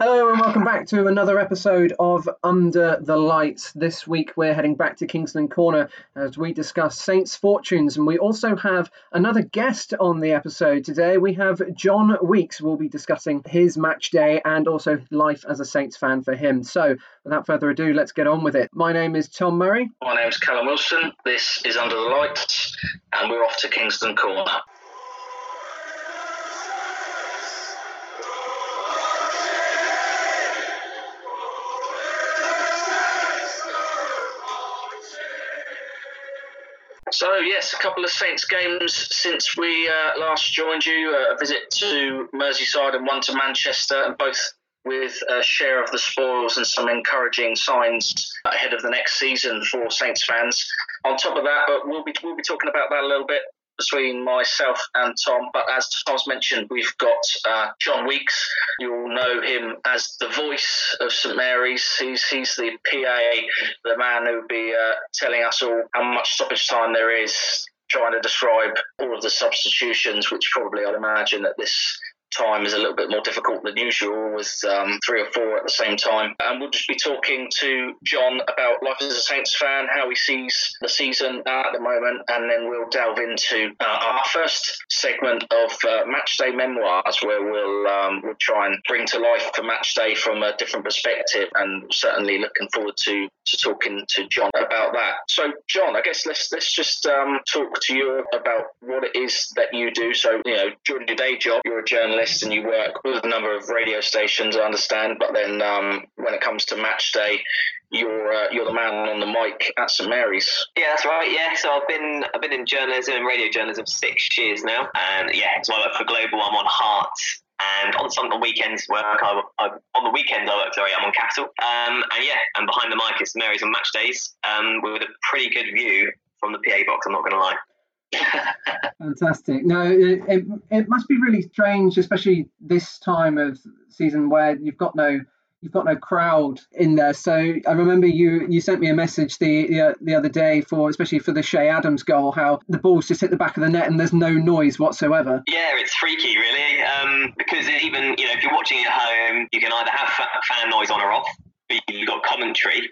Hello and welcome back to another episode of Under the Lights. This week we're heading back to Kingston Corner as we discuss Saints' fortunes, and we also have another guest on the episode today. We have Jon Weeks. We'll be discussing his match day and also life as a Saints fan for him. So, without further ado, let's get on with it. My name is Tom Murray. My name is Callum Wilson. This is Under the Lights, and we're off to Kingston Corner. So yes, a couple of Saints games since we uh, last joined you. Uh, a visit to Merseyside and one to Manchester, and both with a share of the spoils and some encouraging signs ahead of the next season for Saints fans. On top of that, but we'll be we'll be talking about that a little bit between myself and Tom. But as Tom's mentioned, we've got uh, Jon Weeks. You'll know him as the voice of St Mary's. He's he's the PA, the man who'll be uh, telling us all how much stoppage time there is. Trying to describe all of the substitutions, which probably I'd imagine at this time is a little bit more difficult than usual with um, three or four at the same time. And we'll just be talking to Jon about life as a Saints fan, how he sees the season at the moment, and then we'll delve into uh, our first segment of uh, Match Day Memoirs, where we'll um, we'll try and bring to life the Matchday from a different perspective, and certainly looking forward to to talking to Jon about that. So, Jon, I guess let's let's just um, talk to you about what it is that you do. So, you know, during your day job, you're a journalist journalist and you work with a number of radio stations, I understand. But then um, when it comes to match day, you're uh, you're the man on the mic at St Mary's. Yeah, that's right. Yeah, so I've been I've been in journalism and radio journalism six years now, and yeah, so I work for Global. I'm on Heart. And on some on weekends work, I, I, on the weekends I work. Sorry, I'm on Capital. Um, and yeah, and behind the mic is Mary's on match days, um, with a pretty good view from the PA box. I'm not going to lie. Fantastic. No, it, it, it must be really strange, especially this time of season where you've got no you've got no crowd in there. So I remember you you sent me a message the the, the other day for especially for the Che Adams goal, how the ball's just hit the back of the net and there's no noise whatsoever. Yeah, it's freaky, really, um, because even you know if you're watching at home, you can either have fan noise on or off. But you've got commentary,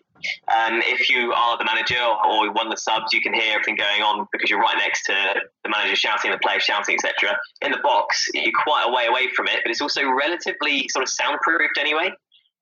um, if you are the manager or one of the subs, you can hear everything going on because you're right next to the manager shouting, the players shouting, etc. In the box, you're quite a way away from it, but it's also relatively sort of soundproofed anyway.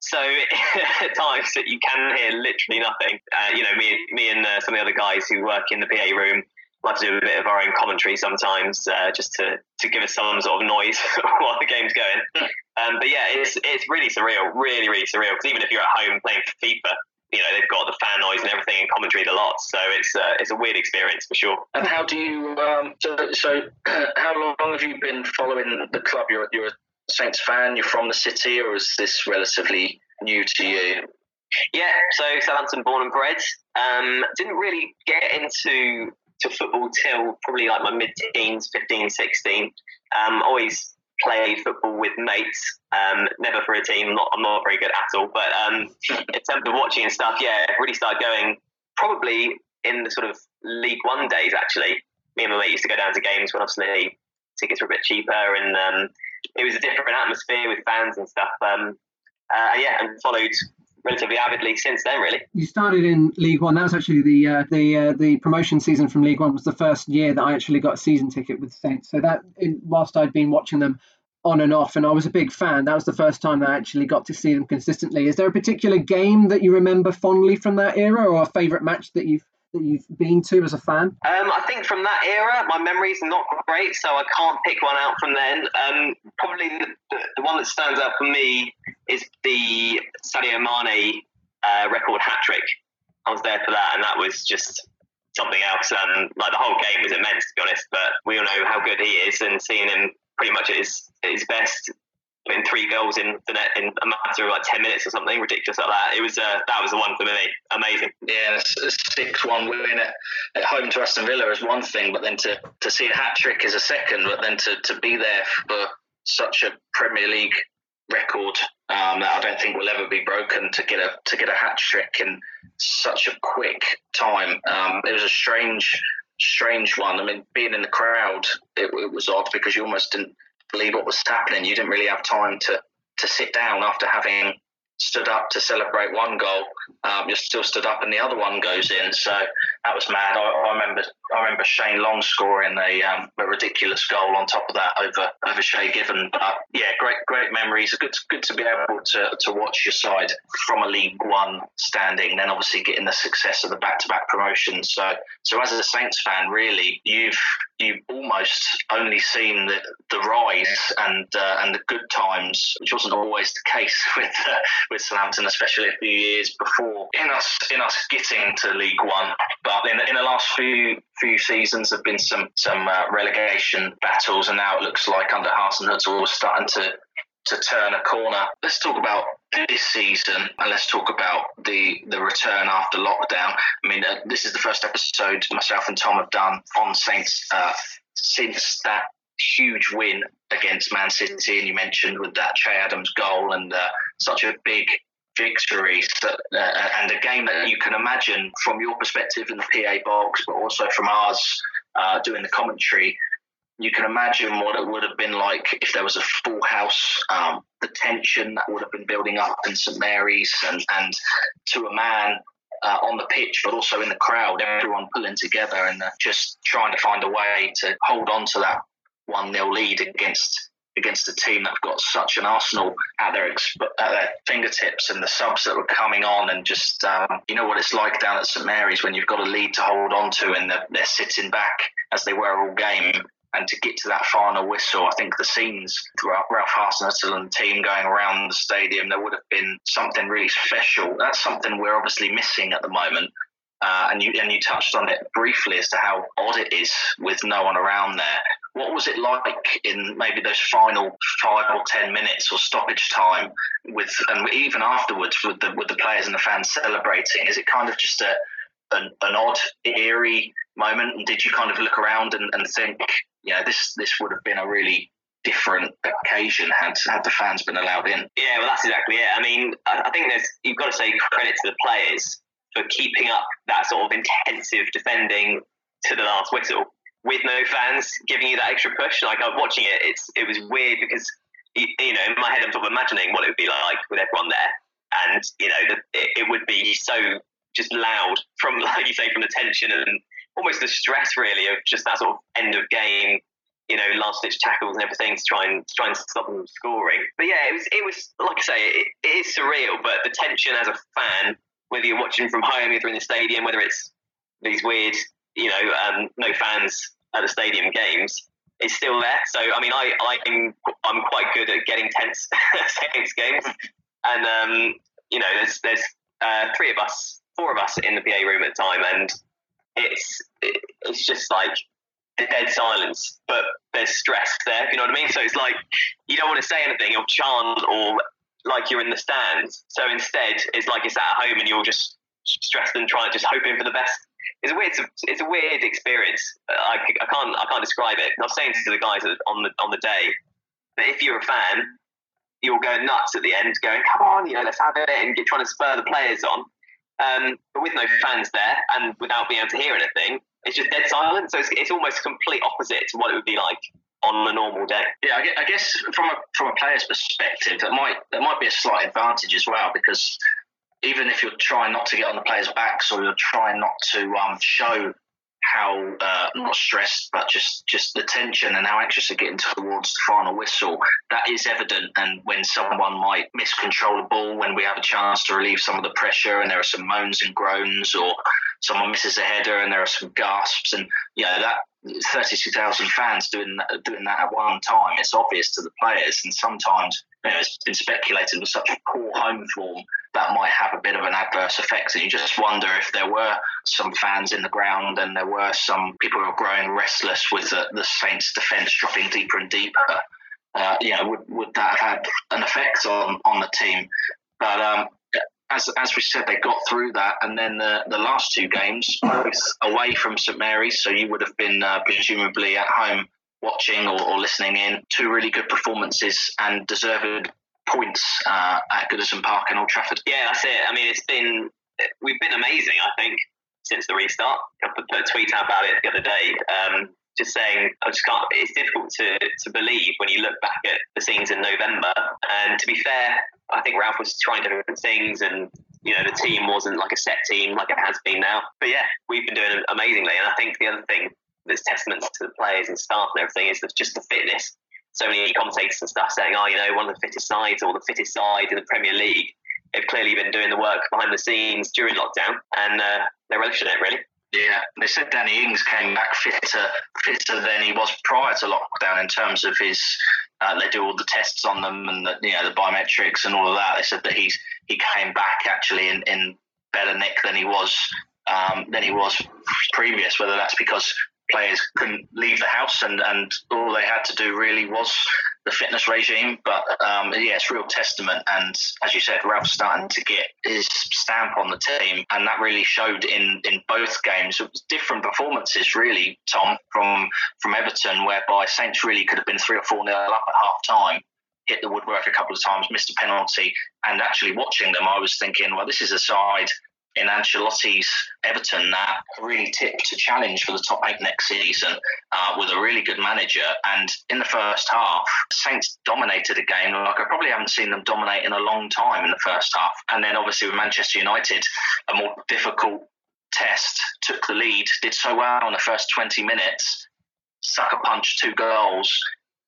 So at times that you can hear literally nothing. Uh, you know, me, me and uh, some of the other guys who work in the PA room like to do a bit of our own commentary sometimes, uh, just to, to give us some sort of noise while the game's going. Um, but yeah, it's it's really surreal, really really surreal. Because even if you're at home playing FIFA, you know they've got the fan noise and everything and commentary the lot. So it's uh, it's a weird experience for sure. And how do you um, so so how long have you been following the club? You're you're a Saints fan. You're from the city, or is this relatively new to you? Yeah, so Southampton born and bred. Um, didn't really get into to football till probably like my mid teens, 15, 16. Um, always played football with mates. Um, never for a team. Not, I'm not very good at all. But um, in terms of watching and stuff, yeah, really started going probably in the sort of League One days. Actually, me and my mate used to go down to games when obviously tickets were a bit cheaper, and um, it was a different atmosphere with fans and stuff. Um, uh, yeah, and followed relatively avidly since then. Really, you started in League One. That was actually the uh, the uh, the promotion season from League One was the first year that I actually got a season ticket with Saints. So that, in, whilst I'd been watching them on and off, and I was a big fan. That was the first time that I actually got to see them consistently. Is there a particular game that you remember fondly from that era, or a favourite match that you've that you've been to as a fan? Um, I think from that era, my memory's not great, so I can't pick one out from then. Um, probably the, the, one that stands out for me is the Sadio Mane uh, record hat trick. I was there for that, and that was just something else. Um, like the whole game was immense, to be honest. But we all know how good he is, and seeing him pretty much at his, at his best putting three goals in the net in a matter of like ten minutes or something ridiculous like that. It was uh, that was the one for me. Amazing. Yeah, six-one win at, at home to Aston Villa is one thing, but then to, to see a hat trick is a second. But then to, to be there for such a Premier League record um, that I don't think will ever be broken to get a to get a hat trick in such a quick time. Um, it was a strange strange one. I mean, being in the crowd, it, it was odd because you almost didn't believe what was happening. You didn't really have time to to sit down after having stood up to celebrate one goal. Um, you're still stood up, and the other one goes in. So that was mad. I, I remember I remember Shane Long scoring a, um, a ridiculous goal on top of that over over Shay Given. But yeah, great great memories. Good good to be able to, to watch your side from a League One standing. Then obviously getting the success of the back to back promotions. So so as a Saints fan, really you've you've almost only seen the, the rise and uh, and the good times, which wasn't always the case with uh, with Southampton, especially a few years before in us in us getting to League One. But in, in the last few few seasons, there've been some some uh, relegation battles, and now it looks like under Hasenhüttl we're starting to to turn a corner. Let's talk about this season and let's talk about the the return after lockdown. I mean, uh, this is the first episode myself and Tom have done on Saints uh, since that huge win against Man City, and you mentioned with that Che Adams goal and uh, such a big victory uh, and a game that you can imagine from your perspective in the PA box, but also from ours uh, doing the commentary. You can imagine what it would have been like if there was a full house, um, the tension that would have been building up in St Mary's, and, and to a man, uh, on the pitch, but also in the crowd, everyone pulling together and uh, just trying to find a way to hold on to that 1 0 lead against against a team that've got such an arsenal at their, at their fingertips and the subs that were coming on and just um, you know what it's like down at St Mary's when you've got a lead to hold on to and they're, they're sitting back as they were all game and to get to that final whistle, I think the scenes throughout Ralph Hasenhüttl and the team going around the stadium, there would have been something really special. That's something we're obviously missing at the moment. Uh, and you and you touched on it briefly as to how odd it is with no one around there. What was it like in maybe those final five or ten minutes or stoppage time, with and even afterwards with the with the players and the fans celebrating? Is it kind of just a an, an odd, eerie moment? And did you kind of look around and, and think, yeah, this this would have been a really different occasion had had the fans been allowed in? Yeah, well, that's exactly it. I mean, I think there's you've got to say credit to the players for keeping up that sort of intensive defending to the last whistle with no fans giving you that extra push. Like I'm watching it, it's it was weird because you know in my head I'm sort of imagining what it would be like with everyone there, and you know it, it would be so just loud from like you say from the tension and almost the stress really of just that sort of end of game you know, last ditch tackles and everything to try and to try and stop them scoring. But yeah, it was it was like I say, it, it is surreal. But the tension as a fan whether you're watching from home, either in the stadium, whether it's these weird, you know, um, no fans at the stadium games, is still there. So I mean, I I'm I'm quite good at getting tense Saints games, and um, you know, there's there's uh, three of us, four of us in the PA room at the time, and it's it's just like dead silence, but there's stress there. You know what I mean? So it's like you don't want to say anything or chant or like you're in the stands. So instead, it's like it's at home and you're just stressed and trying, just hoping for the best. It's a weird, it's a weird experience. I, I can't, I can't describe it. I was saying to the guys on the on the day that if you're a fan, you'll go nuts at the end, going, "Come on, you know, let's have it," and get, trying to spur the players on. Um, but with no fans there and without being able to hear anything, it's just dead silent. So it's, it's almost complete opposite to what it would be like on a normal day. Yeah, I guess from a from a player's perspective, that might that might be a slight advantage as well because even if you're trying not to get on the players' backs or you're trying not to um, show how uh, not stressed, but just just the tension and how anxious they're getting towards the final whistle. That is evident, and when someone might miscontrol a ball, when we have a chance to relieve some of the pressure, and there are some moans and groans, or someone misses a header and there are some gasps, and yeah, that 32,000 fans doing that, doing that at one time. It's obvious to the players, and sometimes you know, it's been speculated with such a poor home form that might have a bit of an adverse effect. And you just wonder if there were some fans in the ground and there were some people who are growing restless with the, the Saints' defence dropping deeper and deeper. Uh, you know, would, would that have an effect on, on the team? But um, as as we said, they got through that, and then the the last two games, both away from St Mary's, so you would have been uh, presumably at home watching or, or, listening in. Two really good performances and deserved points uh, at Goodison Park and Old Trafford. Yeah, that's it. I mean, it's been we've been amazing. I think since the restart. I put a tweet out about it the other day. Um, just saying, I just can't. It's difficult to, to believe when you look back at the scenes in November. And to be fair, I think Ralph was trying different things, and you know the team wasn't like a set team like it has been now. But yeah, we've been doing amazingly, and I think the other thing that's testament to the players and staff and everything is just the fitness. So many commentators and stuff saying, "Oh, you know, one of the fittest sides or the fittest side in the Premier League." They've clearly been doing the work behind the scenes during lockdown, and uh, they're relishing it really. Yeah, they said Danny Ings came back fitter, fitter than he was prior to lockdown in terms of his. Uh, they do all the tests on them and the, you know the biometrics and all of that. They said that he's he came back actually in, in better nick than he was um, than he was previous. Whether that's because players couldn't leave the house and, and all they had to do really was the fitness regime. But um, yeah, it's real testament. And as you said, Ralph's starting to get his stamp on the team, and that really showed in, in both games. It was different performances, really, Tom, from from Everton, whereby Saints really could have been three or four nil up at half time. Hit the woodwork a couple of times, missed a penalty, and actually watching them, I was thinking, well, this is a side in Ancelotti's Everton that really tipped to challenge for the top eight next season uh, with a really good manager. And in the first half, Saints dominated a game like I probably haven't seen them dominate in a long time in the first half. And then obviously with Manchester United, a more difficult test, took the lead, did so well in the first 20 minutes, sucker punched two goals.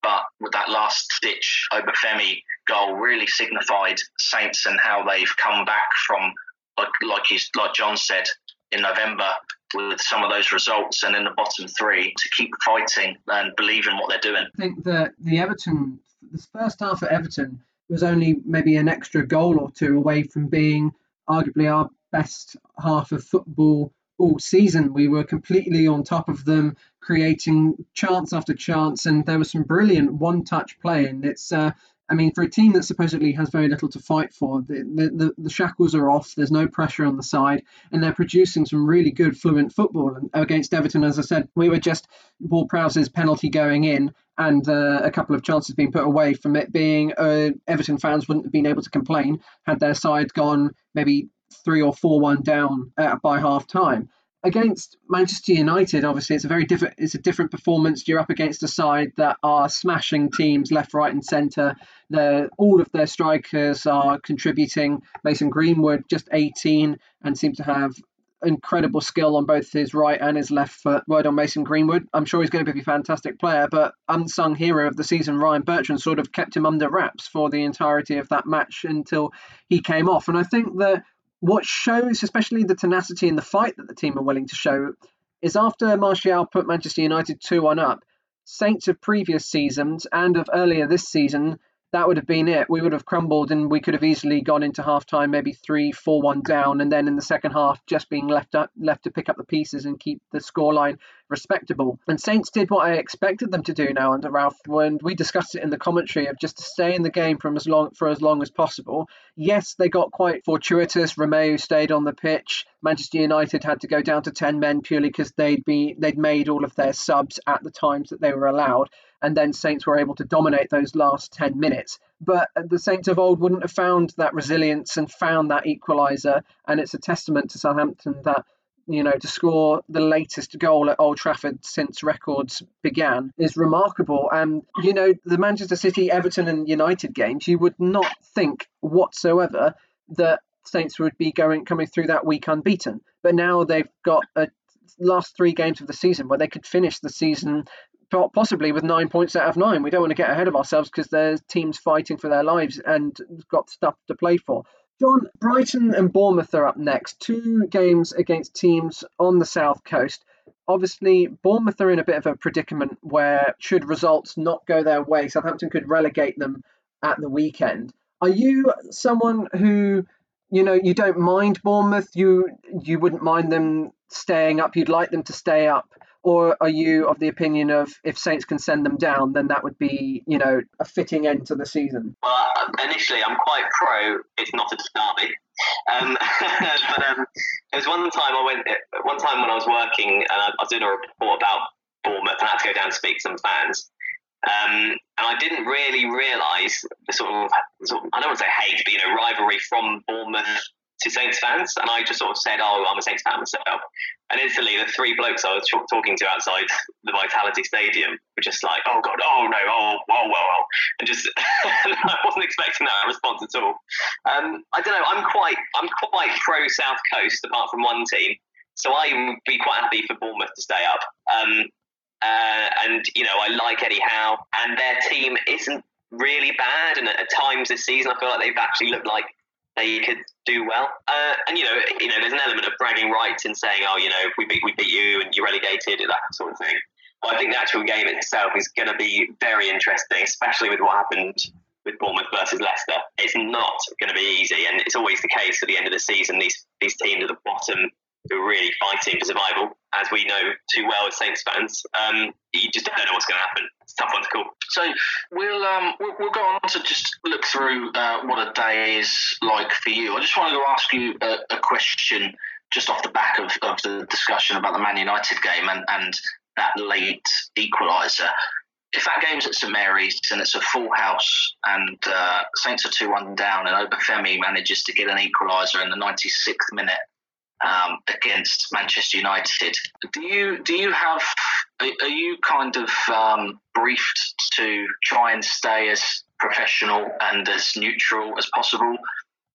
But with that last stitch Obafemi goal, really signified Saints and how they've come back from like like he's like Jon said in November with some of those results and in the bottom three to keep fighting and believe in what they're doing. I think that the Everton, the first half at Everton was only maybe an extra goal or two away from being arguably our best half of football all season. We were completely on top of them, creating chance after chance, and there was some brilliant one-touch play. And it's uh, I mean, for a team that supposedly has very little to fight for, the, the, the, shackles are off. There's no pressure on the side, and they're producing some really good, fluent football. And against Everton, as I said, we were just Ward Prowse's penalty going in, and uh, a couple of chances being put away from it being uh, Everton fans wouldn't have been able to complain had their side gone maybe three or four one down uh, by half time against Manchester United, obviously it's a very different it's a different performance. You're up against a side that are smashing teams left, right, and centre. all of their strikers are contributing. Mason Greenwood just 18 and seems to have incredible skill on both his right and his left foot. Word on Mason Greenwood. I'm sure he's going to be a fantastic player, but unsung hero of the season, Ryan Bertrand, sort of kept him under wraps for the entirety of that match until he came off. And I think that what shows, especially the tenacity and the fight that the team are willing to show, is after Martial put Manchester United 2 1 up, Saints of previous seasons and of earlier this season that would have been it. We would have crumbled and we could have easily gone into half time, maybe three, four, one down, and then in the second half just being left up left to pick up the pieces and keep the scoreline respectable. And Saints did what I expected them to do now under Ralph when we discussed it in the commentary of just to stay in the game from as long for as long as possible. Yes, they got quite fortuitous. Romeu stayed on the pitch. Manchester United had to go down to ten men purely because they'd be they'd made all of their subs at the times that they were allowed and then Saints were able to dominate those last 10 minutes. But the Saints of old wouldn't have found that resilience and found that equaliser, and it's a testament to Southampton that you know, to score the latest goal at Old Trafford since records began is remarkable. And, you know, the Manchester City, Everton, and United games, you would not think whatsoever that Saints would be going coming through that week unbeaten. But now they've got a last three games of the season where they could finish the season possibly with nine points out of nine. We don't want to get ahead of ourselves because there's teams fighting for their lives and got stuff to play for. Jon, Brighton and Bournemouth are up next. Two games against teams on the south coast. Obviously, Bournemouth are in a bit of a predicament where, should results not go their way, Southampton could relegate them at the weekend. Are you someone who, you know, you don't mind Bournemouth? You you wouldn't mind them staying up. You'd like them to stay up or are you of the opinion of if Saints can send them down, then that would be, you know, a fitting end to the season? Well, initially, I'm quite pro. It's not a derby. Um, but um, there was one time I went. One time when I was working and I, I was doing a report about Bournemouth, and I had to go down and speak to some fans. Um, and I didn't really realise the sort of, sort of, I don't want to say hate, but you know, rivalry from Bournemouth to Saints fans, and I just sort of said, "Oh, I'm a Saints fan myself." And instantly, the three blokes I was talking to outside the Vitality Stadium were just like, "Oh God, oh no, oh well, well, well," and just I wasn't expecting that response at all. Um, I don't know. I'm quite, I'm quite pro South Coast, apart from one team, so I would be quite happy for Bournemouth to stay up. Um, uh, and you know, I like Eddie Howe, and their team isn't really bad. And at times this season, I feel like they've actually looked like they could do well. Uh, and you know, you know, there's an element of bragging rights in saying, "Oh, you know, we beat we beat you and you're relegated," that sort of thing. But I think the actual game itself is going to be very interesting, especially with what happened with Bournemouth versus Leicester. It's not going to be easy, and it's always the case at the end of the season. These these teams at the bottom who are really fighting for survival, as we know too well as Saints fans. Um, you just don't know what's going to happen. It's tough one to call. So we'll um, we'll, we'll, go on to just look through uh, what a day is like for you. I just wanted to ask you a, a question just off the back of, of the discussion about the Man United game and, and that late equaliser. If that game's at St Mary's and it's a full house and uh, Saints are 2 1 down and Obafemi manages to get an equaliser in the 96th minute um, against Manchester United. Do you do you have are, you kind of um, briefed to try and stay as professional and as neutral as possible,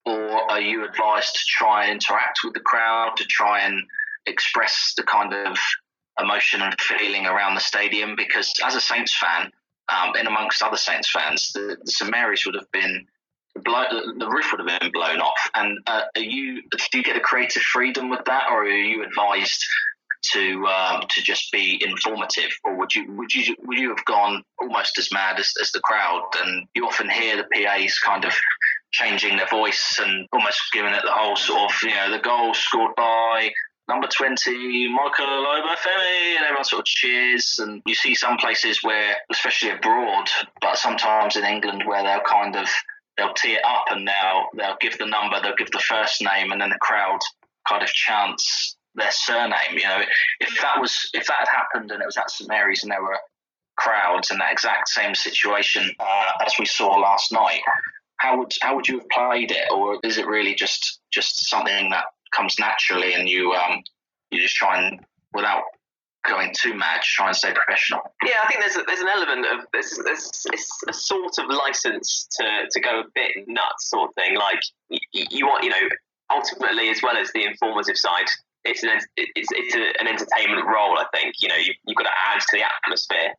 or are you advised to try and interact with the crowd to try and express the kind of emotion and feeling around the stadium? Because as a Saints fan, um, and amongst other Saints fans, the, the St Mary's would have been blow, the roof would have been blown off. And uh, are you do you get a creative freedom with that, or are you advised to um, to just be informative, or would you would you would you have gone almost as mad as, as the crowd? And you often hear the PAs kind of changing their voice and almost giving it the whole sort of you know the goal scored by number 20, Michael Obafemi, and everyone sort of cheers. And you see some places where, especially abroad, but sometimes in England, where they'll kind of they'll tee it up and they'll they'll give the number, they'll give the first name, and then the crowd kind of chants their surname. You know, if that was if that had happened and it was at St Mary's and there were crowds in that exact same situation uh, as we saw last night, how would how would you have played it, or is it really just just something that comes naturally and you um you just try and without going too mad, try and stay professional. Yeah, I think there's a, there's an element of there's, there's it's a sort of license to, to go a bit nuts, sort of thing. Like you, you want, you know, ultimately as well as the informative side, it's an it's it's a, an entertainment role. I think you know you, you've got to add to the atmosphere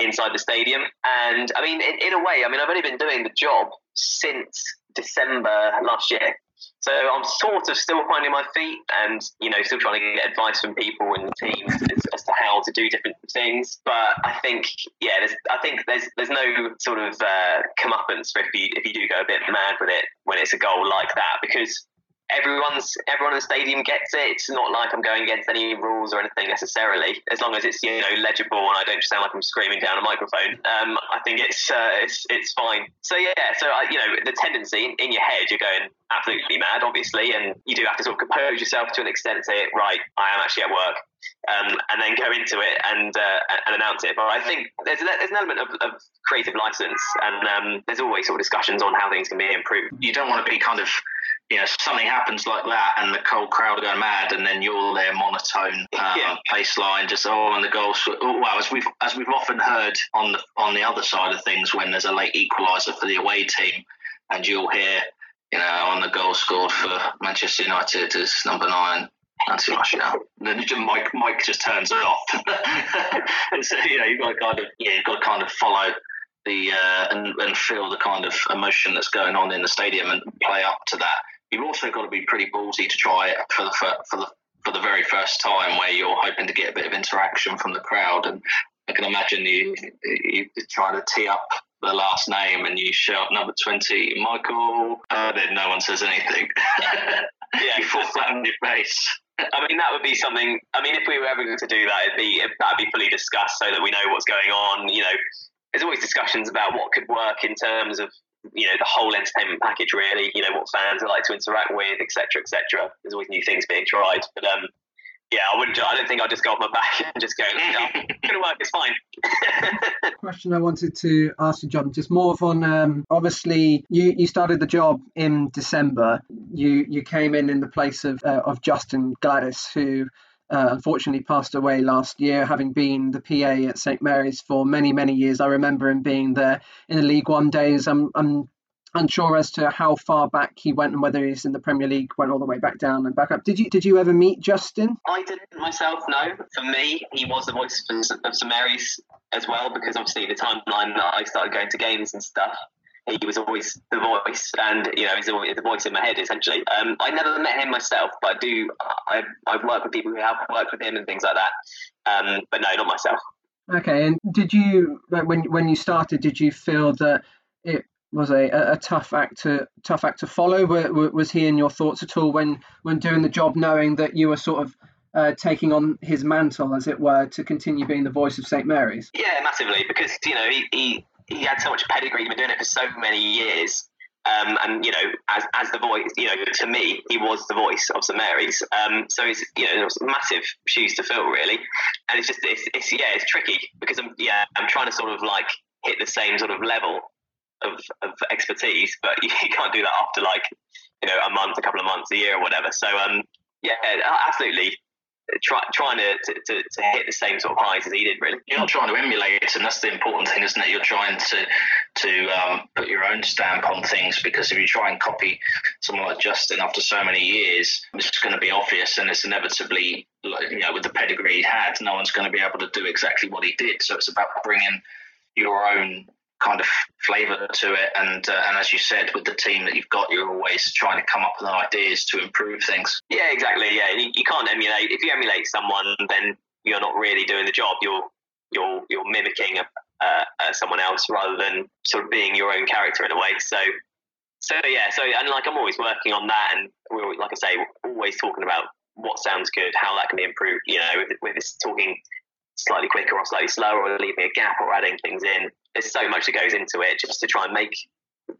inside the stadium. And I mean, in, in a way, I mean, I've only been doing the job since December last year. So I'm sort of still finding my feet and, you know, still trying to get advice from people and teams as, as, to how to do different things. But I think, yeah, there's, I think there's there's no sort of uh, comeuppance if you, if you do go a bit mad with it when it's a goal like that because everyone's everyone in the stadium gets it. It's not like I'm going against any rules or anything necessarily. As long as it's you know legible and I don't sound like I'm screaming down a microphone, um, I think it's uh, it's it's fine. So yeah, so uh, you know the tendency in, your head, you're going absolutely mad, obviously, and you do have to sort of compose yourself to an extent say, right, I am actually at work. Um, and then go into it and uh, and announce it. But I think there's, there's an element of, of creative license, and um, there's always sort of discussions on how things can be improved. You don't want to be kind of you know, something happens like that and the cold crowd are going mad and then you're there monotone um, yeah. pace line just oh and the goals oh, well as we've as we've often heard on the on the other side of things when there's a late equaliser for the away team and you'll hear you know on the goal scored for Manchester United is number nine Anthony Martial. Then Mike Mike just turns it off. and so you know you've got to kind of yeah you've got to kind of follow the uh, and, and feel the kind of emotion that's going on in the stadium and play up to that you've also got to be pretty ballsy to try it for the for the for the very first time, where you're hoping to get a bit of interaction from the crowd. And I can imagine you you try to tee up the last name and you shout number twenty, Michael. Uh, then no one says anything. yeah, you fall flat on your face. I mean, that would be something. I mean, if we were ever going to do that, it'd be that'd be fully discussed so that we know what's going on. You know, there's always discussions about what could work in terms of you know the whole entertainment package really you know what fans would like to interact with etc etc there's always new things being tried but um yeah, I wouldn't. I don't think I'd just go off my back and just go. No, it's gonna work. It's fine. Question I wanted to ask you, Jon, just more of on um, obviously you you started the job in December. you you came in in the place of uh, of Justin Gladys, who uh, unfortunately passed away last year, having been the PA at St Mary's for many many years. I remember him being there in the League One days. I'm I'm unsure as to how far back he went and whether he's in the Premier League, went all the way back down and back up. Did you did you ever meet Justin? I didn't myself. No, for me, he was the voice of St Mary's as well because obviously the timeline that I started going to games and stuff he was always the voice, and you know, he's always the voice in my head essentially. Um, I never met him myself, but I do. I, I've worked with people who have worked with him and things like that. Um, but no, not myself. Okay, and did you when when you started, did you feel that it was a, a tough act to tough act to follow? Was he in your thoughts at all when when doing the job, knowing that you were sort of uh, taking on his mantle, as it were, to continue being the voice of St Mary's? Yeah, massively, because you know he, he he had so much pedigree. He'd been doing it for so many years. Um, and you know, as, as the voice, you know, to me, he was the voice of St Mary's. Um, so it's you know, it was massive shoes to fill, really. And it's just, it's, it's yeah, it's tricky because I'm yeah, I'm trying to sort of like hit the same sort of level of, of expertise, but you can't do that after like you know a month, a couple of months, a year, or whatever. So um, yeah, absolutely try, trying to, to, to, hit the same sort of highs as he did, really. You're not trying to emulate and that's the important thing, isn't it? You're trying to to um, put your own stamp on things because if you try and copy someone like Justin after so many years, it's going to be obvious, and it's inevitably, you know, with the pedigree he had, no one's going to be able to do exactly what he did. So it's about bringing your own kind of flavour to it. And uh, and as you said, with the team that you've got, you're always trying to come up with ideas to improve things. Yeah, exactly. Yeah, you, you can't emulate. If you emulate someone, then you're not really doing the job. You're you're you're mimicking a, uh, someone else rather than sort of being your own character in a way. So. So yeah, so and like I'm always working on that, and we're like I say, always talking about what sounds good, how that can be improved. You know, with, with this talking slightly quicker or slightly slower, or leaving a gap or adding things in there's so much that goes into it just to try and make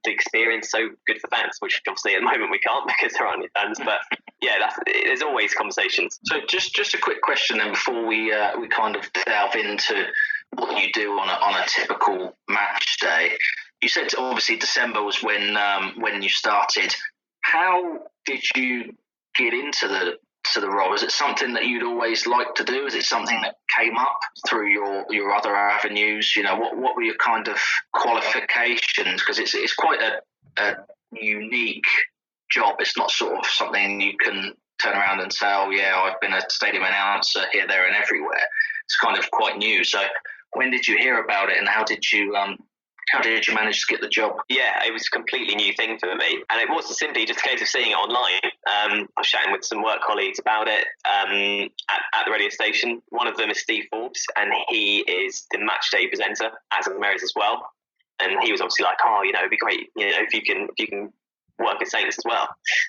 the experience so good for fans, which obviously at the moment we can't because there aren't any fans. But yeah, that's, there's always conversations. So just just a quick question then before we uh, we kind of delve into what you do on a, on a typical match day. You said obviously December was when um, when you started. How did you get into the to the role? Is it something that you'd always like to do? Is it something that came up through your, your other avenues? You know, what, what were your kind of qualifications? Because it's, it's quite a, a unique job. It's not sort of something you can turn around and say, oh, yeah, I've been a stadium announcer here, there, and everywhere. It's kind of quite new. So, when did you hear about it, and how did you um, how did you manage to get the job? Yeah, it was a completely new thing for me. And it wasn't simply just a case of seeing it online. Um, I was chatting with some work colleagues about it um, at, at, the radio station. One of them is Steve Forbes, and he is the match day presenter at St Mary's as well. And he was obviously like, oh, you know, it'd be great, you know, if you can if you can work at Saints as well.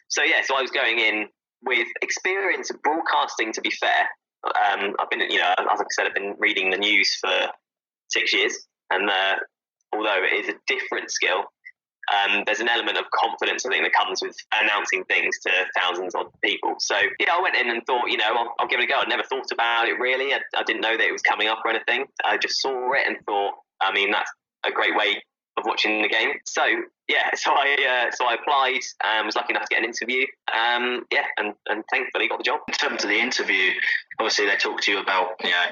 So yeah, so I was going in with experience of broadcasting. To be fair, um, I've been, you know, as I said, I've been reading the news for six years, and uh, although it is a different skill, um, there's an element of confidence I think that comes with announcing things to thousands of people. So yeah, I went in and thought, you know, I'll, I'll give it a go. I'd never thought about it really. I, I, didn't know that it was coming up or anything. I just saw it and thought, I mean, that's a great way of watching the game. So yeah, so I uh, so I applied. and was lucky enough to get an interview. Um, yeah, and, and thankfully got the job. In terms of the interview, obviously they talked to you about you know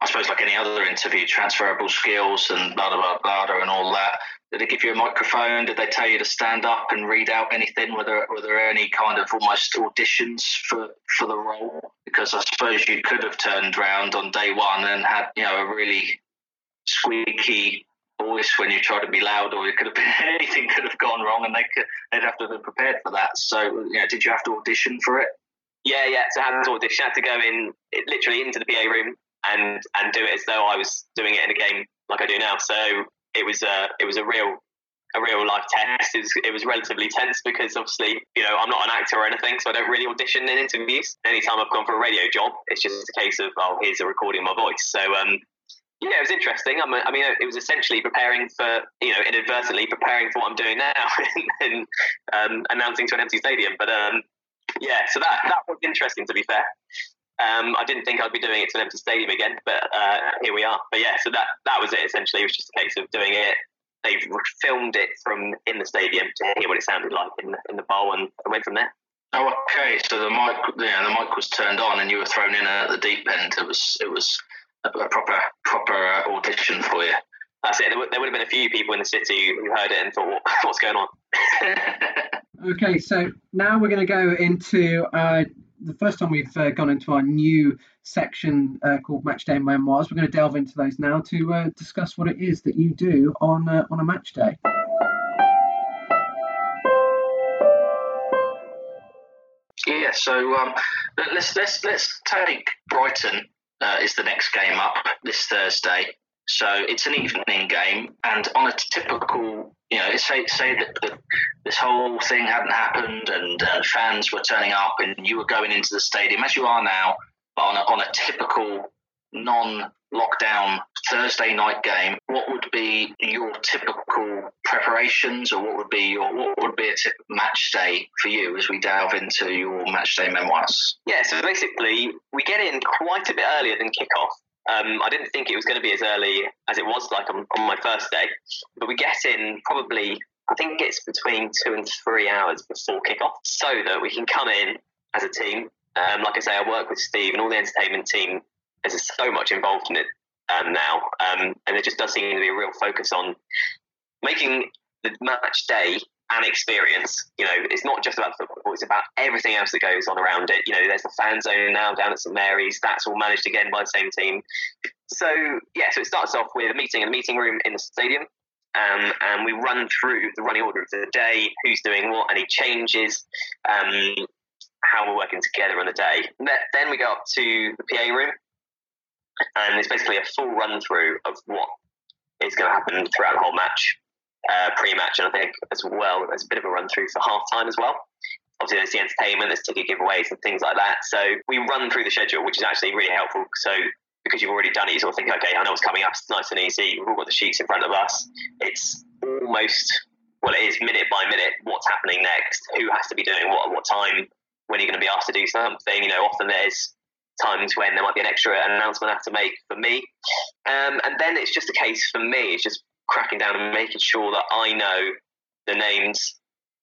I suppose like any other interview, transferable skills and blah blah blah blah and all that. Did they give you a microphone? Did they tell you to stand up and read out anything? Were there were there any kind of almost auditions for for the role? Because I suppose you could have turned around on day one and had you know a really squeaky voice when you try to be loud, or it could have been anything could have gone wrong, and they could, they'd have to have been prepared for that. So, you know, did you have to audition for it? Yeah, yeah. So I had to audition. I had to go in literally into the PA room, and and do it as though I was doing it in a game like I do now. So it was a it was a real a real life test. It was, it was relatively tense because obviously you know I'm not an actor or anything, so I don't really audition in interviews. Anytime I've gone for a radio job, it's just a case of oh here's a recording of my voice. So um, yeah, it was interesting. I mean, I mean, it was essentially preparing for, you know, inadvertently preparing for what I'm doing now and um, announcing to an empty stadium. But um, yeah, so that that was interesting to be fair. Um, I didn't think I'd be doing it to an empty stadium again, but uh, here we are. But yeah, so that that was it essentially. It was just a case of doing it, they filmed it from in the stadium to hear what it sounded like in the, in the bowl and went from there. Oh, okay. So the mic, yeah, the mic was turned on, and you were thrown in at the deep end. It was, it was a, a proper, proper uh, audition for you. That's it. There would, there would have been a few people in the city who heard it and thought, "What's going on?" okay, so now we're going to go into uh, the first time we've uh, gone into our new section uh, called Match Day Memoirs. We're going to delve into those now to uh, discuss what it is that you do on uh, on a match day. Yeah, so um, let's let's let's take Brighton uh, is the next game up this Thursday. So it's an evening game, and on a typical, you know, say say that the, this whole thing hadn't happened, and uh, fans were turning up, and you were going into the stadium as you are now, but on a, on a typical non-lockdown Thursday night game, what would be your typical preparations, or what would be your what would be a tip match day for you as we delve into your match day memoirs? Yeah, so basically we get in quite a bit earlier than kickoff. Um, I didn't think it was going to be as early as it was like on, on my first day, but we get in probably I think it's between two and three hours before kickoff, so that we can come in as a team. Um, like I say, I work with Steve and all the entertainment team. There's so much involved in it um, now, um, and there just does seem to be a real focus on making the match day an experience. You know, it's not just about football; it's about everything else that goes on around it. You know, there's the fan zone now down at St Mary's. That's all managed again by the same team. So yeah, so it starts off with a meeting in a meeting room in the stadium. Um, and we run through the running order of the day, who's doing what, any changes, um, how we're working together on the day. Then we go up to the PA room, and it's basically a full run through of what is going to happen throughout the whole match uh, pre-match, and I think as well there's a bit of a run through for half time as well. Obviously, there's the entertainment, there's ticket giveaways and things like that. So we run through the schedule, which is actually really helpful. So because you've already done it, you sort of think, okay, I know what's coming up. It's nice and easy. We've all got the sheets in front of us. It's almost well, it is minute by minute what's happening next. Who has to be doing what at what time? When you're you going to be asked to do something? You know, often there's times when there might be an extra announcement I have to make for me. Um, and then it's just a case for me, it's just cracking down and making sure that I know the names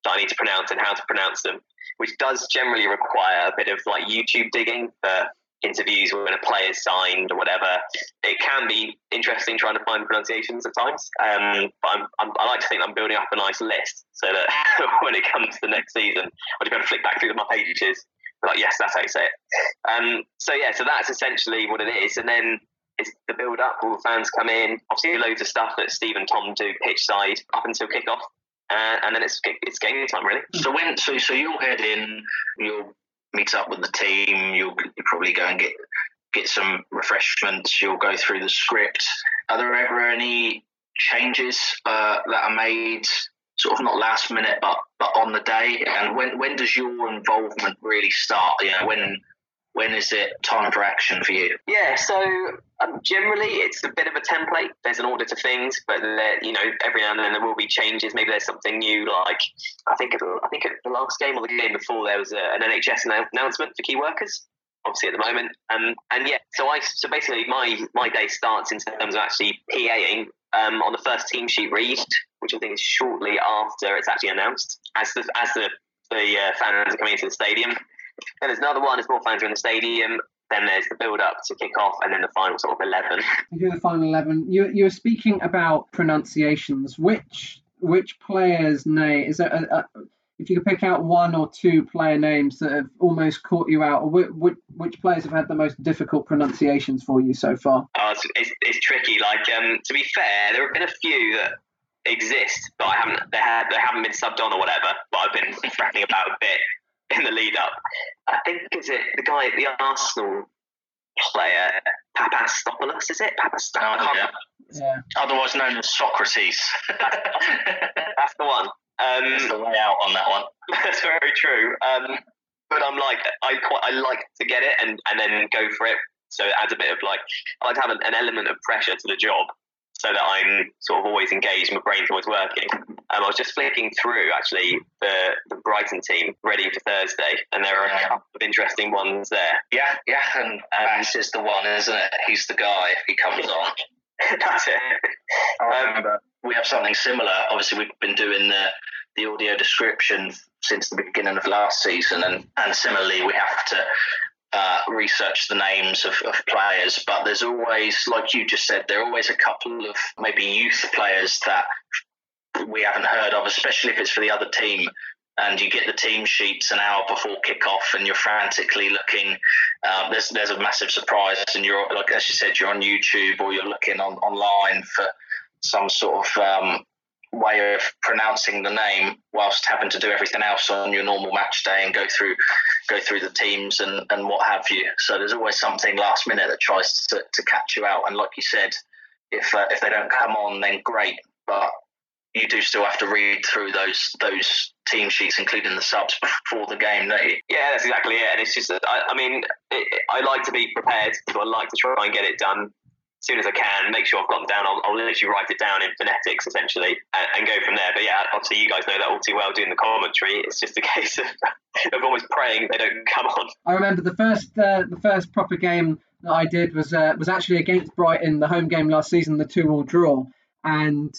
that I need to pronounce and how to pronounce them, which does generally require a bit of like YouTube digging for interviews when a player's signed or whatever. It can be interesting trying to find pronunciations at times, um, but I'm, I'm, i like to think I'm building up a nice list so that when it comes to the next season, I just got to flick back through my pages. Like, yes, that's how you say it. Um, so yeah, so that's essentially what it is, and then it's the build up. All the fans come in. Obviously, loads of stuff that Steve and Tom do pitch side up until kickoff, uh, and then it's it's game time really. So when so so you'll head in, you'll meet up with the team. You'll, you'll probably go and get get some refreshments. You'll go through the script. Are there ever any changes uh, that are made? Sort of not last minute, but but on the day. And when when does your involvement really start? You know, when when is it time for action for you? Yeah, so um, generally it's a bit of a template. There's an order to things, but there, you know every now and then there will be changes. Maybe there's something new. Like I think I think at the last game or the game before there was a, an NHS announcement for key workers. Obviously at the moment, um, and yeah. So I so basically my my day starts in terms of actually PAing um, on the first team sheet read, which I think is shortly after it's actually announced as the as the the uh, fans are coming into the stadium. Then there's another one there's more fans in the stadium. Then there's the build up to kick off, and then the final sort of eleven. You do the final eleven. You you were speaking about pronunciations. Which which players' name is there? A, a, if you could pick out one or two player names that have almost caught you out, or which, which players have had the most difficult pronunciations for you so far? Oh, it's, it's, it's tricky. Like um, to be fair, there have been a few that exist, but I haven't they, have, they haven't been subbed on or whatever. But I've been frapping about a bit in the lead up. I think is it the guy, at the Arsenal player, Papastopoulos, is it? Papastopoulos. Oh, yeah. yeah. Otherwise known as Sokratis. That's the one. Um, That's the way out on that one. That's very true. Um, but I'm like, I quite, I like to get it and, and then go for it. So it adds a bit of like, I like to have an, an element of pressure to the job so that I'm sort of always engaged, my brain's always working. Um, I was just flicking through actually the, the Brighton team ready for Thursday, and there are a couple of interesting ones there. Yeah, yeah, and um, Bass is the one, isn't it? He's the guy if he comes on. That's it. I remember we have something similar. Obviously, we've been doing the the audio description since the beginning of last season, and and similarly, we have to. Uh, research the names of, of players, but there's always, like you just said, there are always a couple of maybe youth players that we haven't heard of, especially if it's for the other team and you get the team sheets an hour before kickoff, and you're frantically looking. Um, there's there's a massive surprise, and you're like as you said, you're on YouTube or you're looking on online for some sort of um, way of pronouncing the name whilst having to do everything else on your normal match day and go through go through the teams and, and what have you. So there's always something last minute that tries to, to catch you out. And like you said, if uh, if they don't come on, then great. But you do still have to read through those those team sheets, including the subs before the game, don't you? Yeah, that's exactly it. And it's just, I, I mean, it, I like to be prepared. So I like to try and get it done as soon as I can. Make sure I've got them down. I'll, I'll literally write it down in phonetics, essentially, and, and, go from there. But yeah, obviously, you guys know that all too well doing the commentary. It's just a case of, of almost praying they don't come on. I remember the first uh, the first proper game that I did was uh, was actually against Brighton, the home game last season, the two all draw, and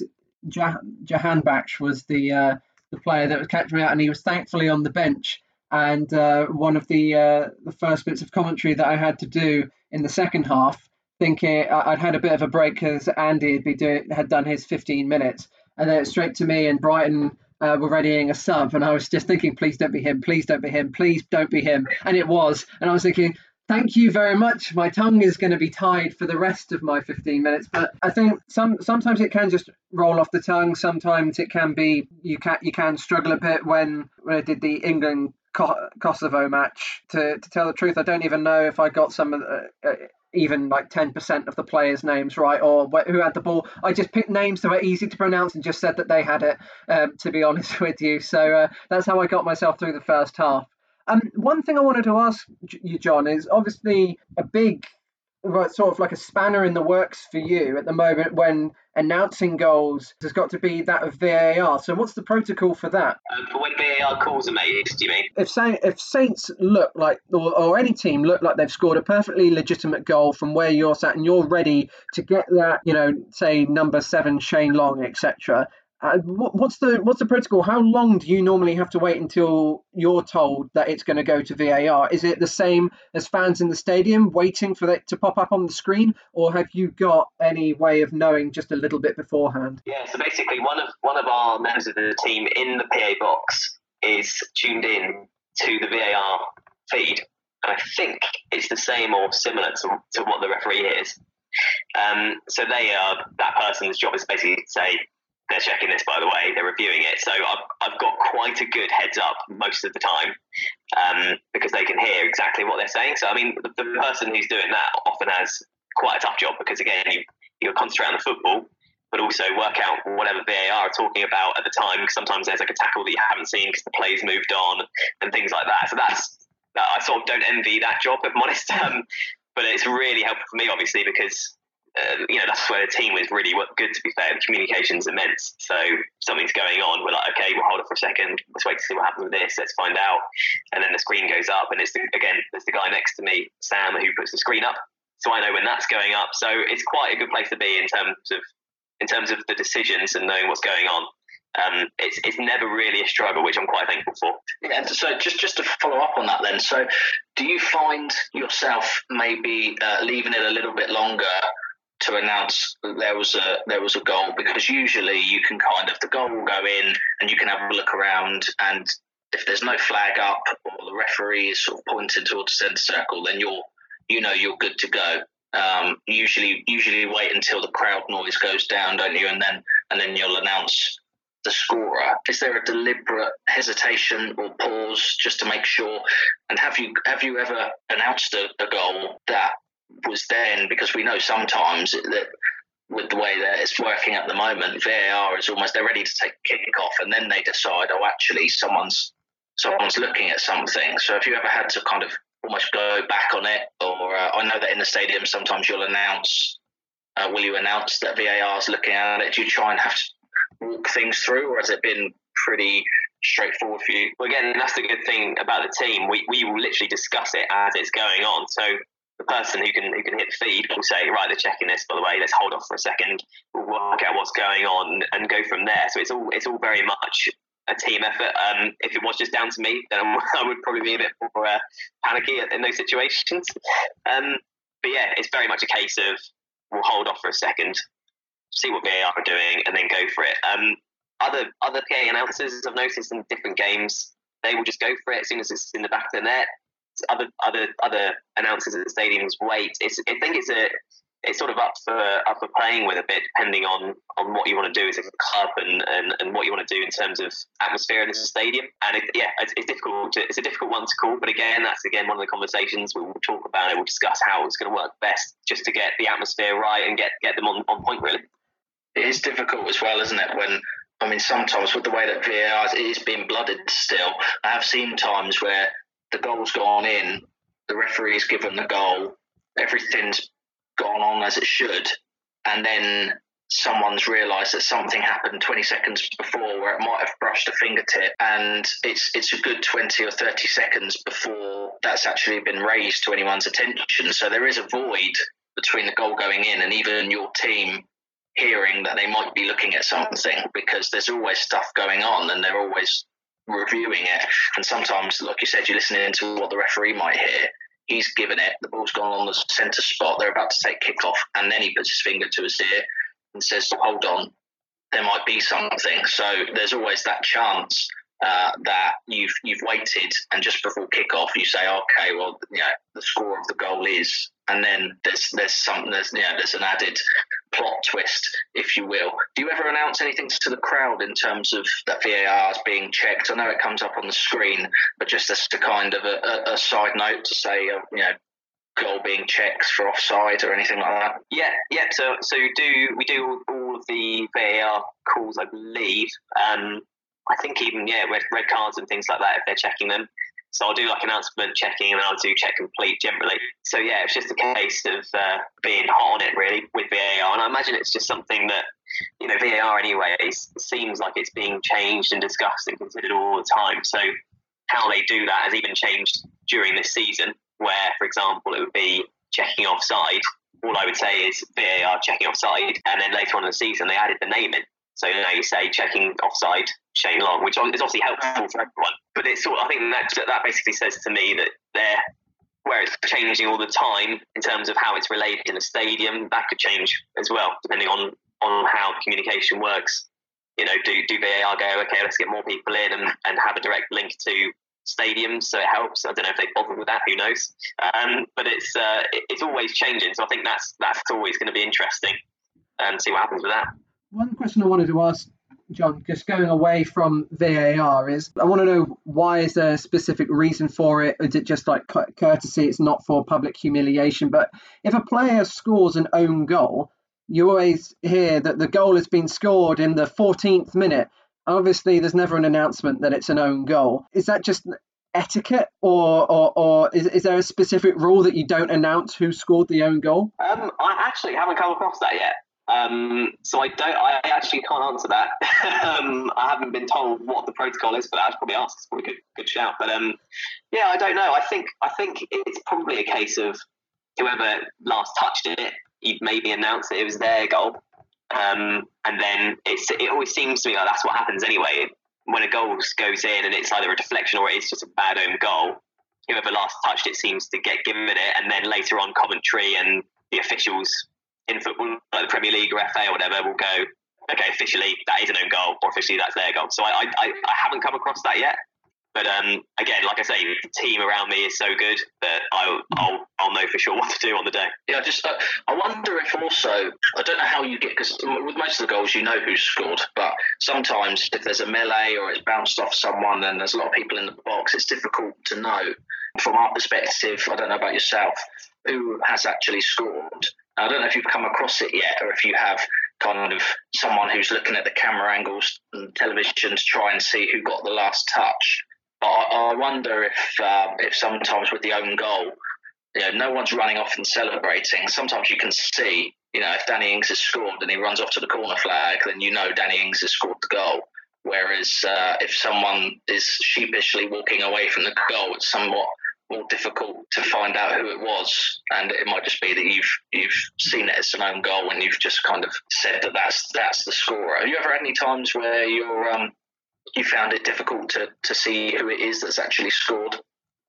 jahan Jahanbakhsh was the uh, the player that was catching me out, and he was thankfully on the bench. And uh, one of the uh, the first bits of commentary that I had to do in the second half, thinking I'd had a bit of a break because Andy had, be had done his 15 minutes, and then straight to me and Brighton uh, were readying a sub, and I was just thinking, please don't be him, please don't be him, please don't be him, and it was, and I was thinking, thank you very much. My tongue is going to be tied for the rest of my 15 minutes, but I think some sometimes it can just roll off the tongue. Sometimes it can be you can you can struggle a bit when when I did the England Kosovo match. To to tell the truth, I don't even know if I got some of the, uh, even like 10% of the players' names right or who had the ball. I just picked names that were easy to pronounce and just said that they had it, um, to be honest with you. So uh, that's how I got myself through the first half. Um, one thing I wanted to ask you, Jon, is obviously a big, sort of like a spanner in the works for you at the moment when announcing goals has got to be that of VAR. So what's the protocol for that? Um, for when VAR calls are made, do you mean? If say, if Saints look like, or, or any team look like they've scored a perfectly legitimate goal from where you're sat, and you're ready to get that, you know, say number seven Shane Long, etc. Uh, what's the what's the protocol? How long do you normally have to wait until you're told that it's going to go to VAR? Is it the same as fans in the stadium waiting for it to pop up on the screen, or have you got any way of knowing just a little bit beforehand? Yeah, so basically, one of one of our members of the team in the PA box is tuned in to the VAR feed, and I think it's the same or similar to, to what the referee is. Um, so they are that person's job is basically to say they're checking this by the way. They're reviewing it. So I've, I've got quite a good heads up most of the time um, because they can hear exactly what they're saying. So i mean the, the, person who's doing that often has quite a tough job because again you you concentrate on the football but also work out whatever VAR are talking about at the time because sometimes there's like a tackle that you haven't seen because the play's moved on and things like that. So that's I sort of don't envy that job if I'm honest. Um, but it's really helpful for me obviously because uh, you know, that's where the team was really good, to be fair. The communication's immense. So something's going on. We're like, okay, we'll hold it for a second. Let's wait to see what happens with this. Let's find out. And then the screen goes up, and it's the, again, there's the guy next to me, Sam, who puts the screen up. So I know when that's going up. So it's quite a good place to be in terms of in terms of the decisions and knowing what's going on. Um, it's, it's never really a struggle, which I'm quite thankful for. Yeah, so just just to follow up on that, then, so do you find yourself maybe uh, leaving it a little bit longer to announce that there was a there was a goal because usually you can kind of the goal will go in and you can have a look around and if there's no flag up or the referee is sort of pointing towards the centre circle then you're you know you're good to go. Um, usually usually wait until the crowd noise goes down, don't you? And then and then you'll announce the scorer. Is there a deliberate hesitation or pause just to make sure? And have you have you ever announced a, a goal that was then because we know sometimes that with the way that it's working at the moment, VAR is almost they're ready to take kick off, and then they decide, oh, actually, someone's someone's looking at something. So, if you ever had to kind of almost go back on it, or uh, I know that in the stadium sometimes you'll announce, uh, will you announce that VAR is looking at it? Do you try and have to walk things through, or has it been pretty straightforward for you? Well, again, that's the good thing about the team. We we will literally discuss it as it's going on. So the person who can who can hit feed will say, right, they're checking this. By the way, let's hold off for a second. We'll work out what's going on and go from there. So it's all it's all very much a team effort. Um, if it was just down to me, then I would probably be a bit more uh, panicky in those situations. Um, but yeah, it's very much a case of we'll hold off for a second, see what VAR are doing, and then go for it. Um, other other PA announcers I've noticed in different games, they will just go for it as soon as it's in the back of the net. Other other other announcers at the stadiums wait. It's, I think it's a it's sort of up for up for playing with a bit, depending on on what you want to do as a club and, and, and what you want to do in terms of atmosphere in the stadium. And it, yeah, it's, it's difficult. To, it's a difficult one to call, but again, that's again one of the conversations we will talk about. It. We'll discuss how it's going to work best, just to get the atmosphere right and get get them on, on point. Really, it is difficult as well, isn't it? When I mean, sometimes with the way that VAR is being blooded still, I have seen times where the goal's gone in, the referee's given the goal, everything's gone on as it should, and then someone's realised that something happened 20 seconds before where it might have brushed a fingertip and it's it's a good 20 or 30 seconds before that's actually been raised to anyone's attention. So there is a void between the goal going in and even your team hearing that they might be looking at something because there's always stuff going on and they're always reviewing it and sometimes like you said you're listening to what the referee might hear He's given it. The ball's gone on the centre spot. They're about to take kickoff, and then he puts his finger to his ear and says, "Hold on, there might be something." So there's always that chance uh, that you've you've waited, and just before kickoff, you say, "Okay, well, you know, the score of the goal is," and then there's there's some there's you know, there's an added plot twist, if you will. Do you ever announce anything to the crowd in terms of that VAR is being checked? I know it comes up on the screen, but just as a kind of a, a, a side note to say, uh, you know, goal being checked for offside or anything like that? Yeah, yeah. So, so do we do all of the VAR calls? I believe. Um, I think even yeah, red, red cards and things like that if they're checking them. So I'll do like announcement checking and I'll do check complete generally. So yeah, it's just a case of uh, being hot on it really with VAR. And I imagine it's just something that, you know, VAR anyway seems like it's being changed and discussed and considered all the time. So how they do that has even changed during this season where, for example, it would be checking offside. All I would say is VAR checking offside. And then later on in the season, they added the name in. So know, you say checking offside Shane Long, which is obviously helpful for everyone. But it's sort. of, I think that that basically says to me that they're where it's changing all the time in terms of how it's relayed in the stadium. That could change as well, depending on on how communication works. You know, do do VAR go? Okay, let's get more people in and, and have a direct link to stadiums, so it helps. I don't know if they bother with that. Who knows? Um, but it's uh, it's always changing. So I think that's that's always going to be interesting and see what happens with that. One question I wanted to ask, Jon, just going away from VAR, is I want to know why is there a specific reason for it? Is it just like courtesy? It's not for public humiliation. But if a player scores an own goal, you always hear that the goal has been scored in the 14th minute. Obviously, there's never an announcement that it's an own goal. Is that just etiquette, or or, or is, is there a specific rule that you don't announce who scored the own goal? Um, I actually haven't come across that yet. Um, so I don't. I actually can't answer that. um, I haven't been told what the protocol is that. I should probably ask. It's probably a good, good shout. But um, yeah, I don't know. I think I think it's probably a case of whoever last touched it, he maybe announced that it was their goal, um, and then it's it always seems to me like that's what happens anyway. When a goal goes in and it's either a deflection or it's just a bad own goal, whoever last touched it seems to get given it, and then later on commentary and the officials in football, like the Premier League or FA or whatever, will go, okay, officially that is an own goal, or officially that's their goal. So I, I, I haven't come across that yet. But um, again, like I say, the team around me is so good that I'll, I'll, I'll know for sure what to do on the day. Yeah, just uh, I wonder if also I don't know how you get because with most of the goals you know who's scored, but sometimes if there's a melee or it's bounced off someone and there's a lot of people in the box, it's difficult to know. From our perspective, I don't know about yourself, who has actually scored. I don't know if you've come across it yet, or if you have kind of someone who's looking at the camera angles and television to try and see who got the last touch. But I, I wonder if uh, if sometimes with the own goal, you know, no one's running off and celebrating. Sometimes you can see, you know, if Danny Ings has scored and he runs off to the corner flag, then you know Danny Ings has scored the goal. Whereas uh, if someone is sheepishly walking away from the goal, it's somewhat more difficult to find out who it was, and it might just be that you've you've seen it as an own goal and you've just kind of said that that's that's the scorer. Have you ever had any times where you're um, you found it difficult to, to see who it is that's actually scored?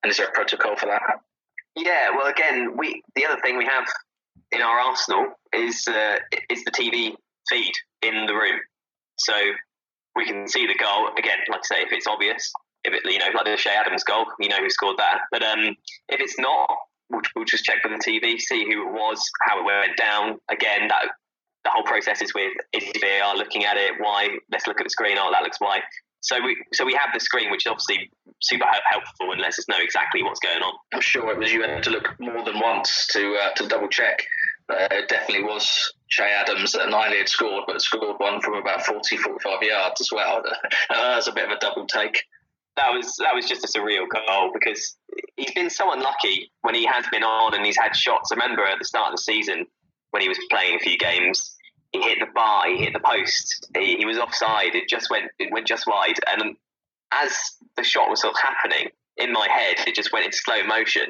And is there a protocol for that? Yeah, well, again, we the other thing we have in our arsenal is uh, is the TV feed in the room, so we can see the goal again. Like I say, if it's obvious, if it you know like the Che Adams goal, you know who scored that. But um, if it's not, we'll, we'll just check with the TV, see who it was, how it went down. Again, that the whole process is with is VAR looking at it. Why? Let's look at the screen. Oh, that looks why. So we so we have the screen, which is obviously super helpful and lets us know exactly what's going on. I'm sure it was you had to look more than once to uh, to double check. Uh, it definitely was Che Adams that Nile had scored, but scored one from about 40, 45 yards as well. that was a bit of a double take. That was that was just a surreal goal because he's been so unlucky when he has been on and he's had shots. I remember at the start of the season when he was playing a few games, he hit the bar, he hit the post, he, he was offside. It just went it went just wide, and as the shot was sort of happening in my head, it just went in slow motion,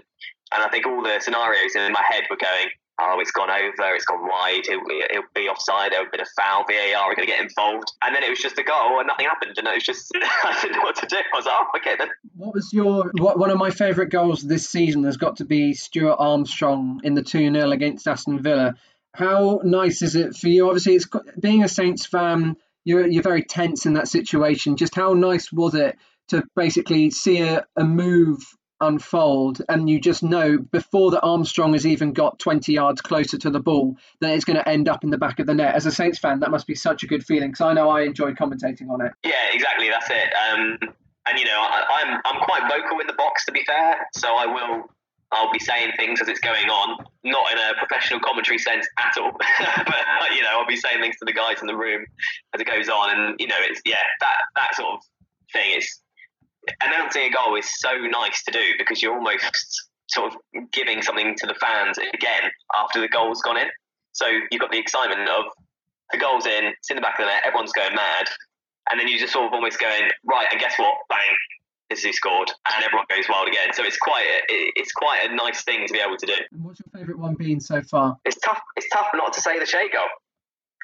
and I think all the scenarios in my head were going. Oh, it's gone over, it's gone wide, he'll, he'll be offside, there'll be a foul, VAR are going to get involved. And then it was just a goal and nothing happened. And it was just, I didn't know what to do. I was like, oh, okay then. What was your, what, one of my favourite goals this season has got to be Stuart Armstrong in the 2 0 against Aston Villa how nice is it for you? Obviously, it's being a Saints fan. You're you're very tense in that situation. Just how nice was it to basically see a, a move unfold and you just know before the Armstrong has even got 20 yards closer to the ball that it's going to end up in the back of the net. As a Saints fan, that must be such a good feeling because I know I enjoyed commentating on it. Yeah, exactly. That's it. Um, and you know, I, I'm I'm quite vocal in the box to be fair, so I will I'll be saying things as it's going on, not in a professional commentary sense at all. but you know, I'll be saying things to the guys in the room as it goes on, and you know, it's yeah, that that sort of thing is announcing a goal is so nice to do because you're almost sort of giving something to the fans again after the goal's gone in. So you've got the excitement of the goal's in, it's in the back of the net, everyone's going mad, and then you just sort of almost going right, and guess what? Bang, this is scored, and everyone goes wild again. So it's quite a, it's quite a nice thing to be able to do. And what's your favourite one been so far? It's tough. It's tough not to say the Che goal.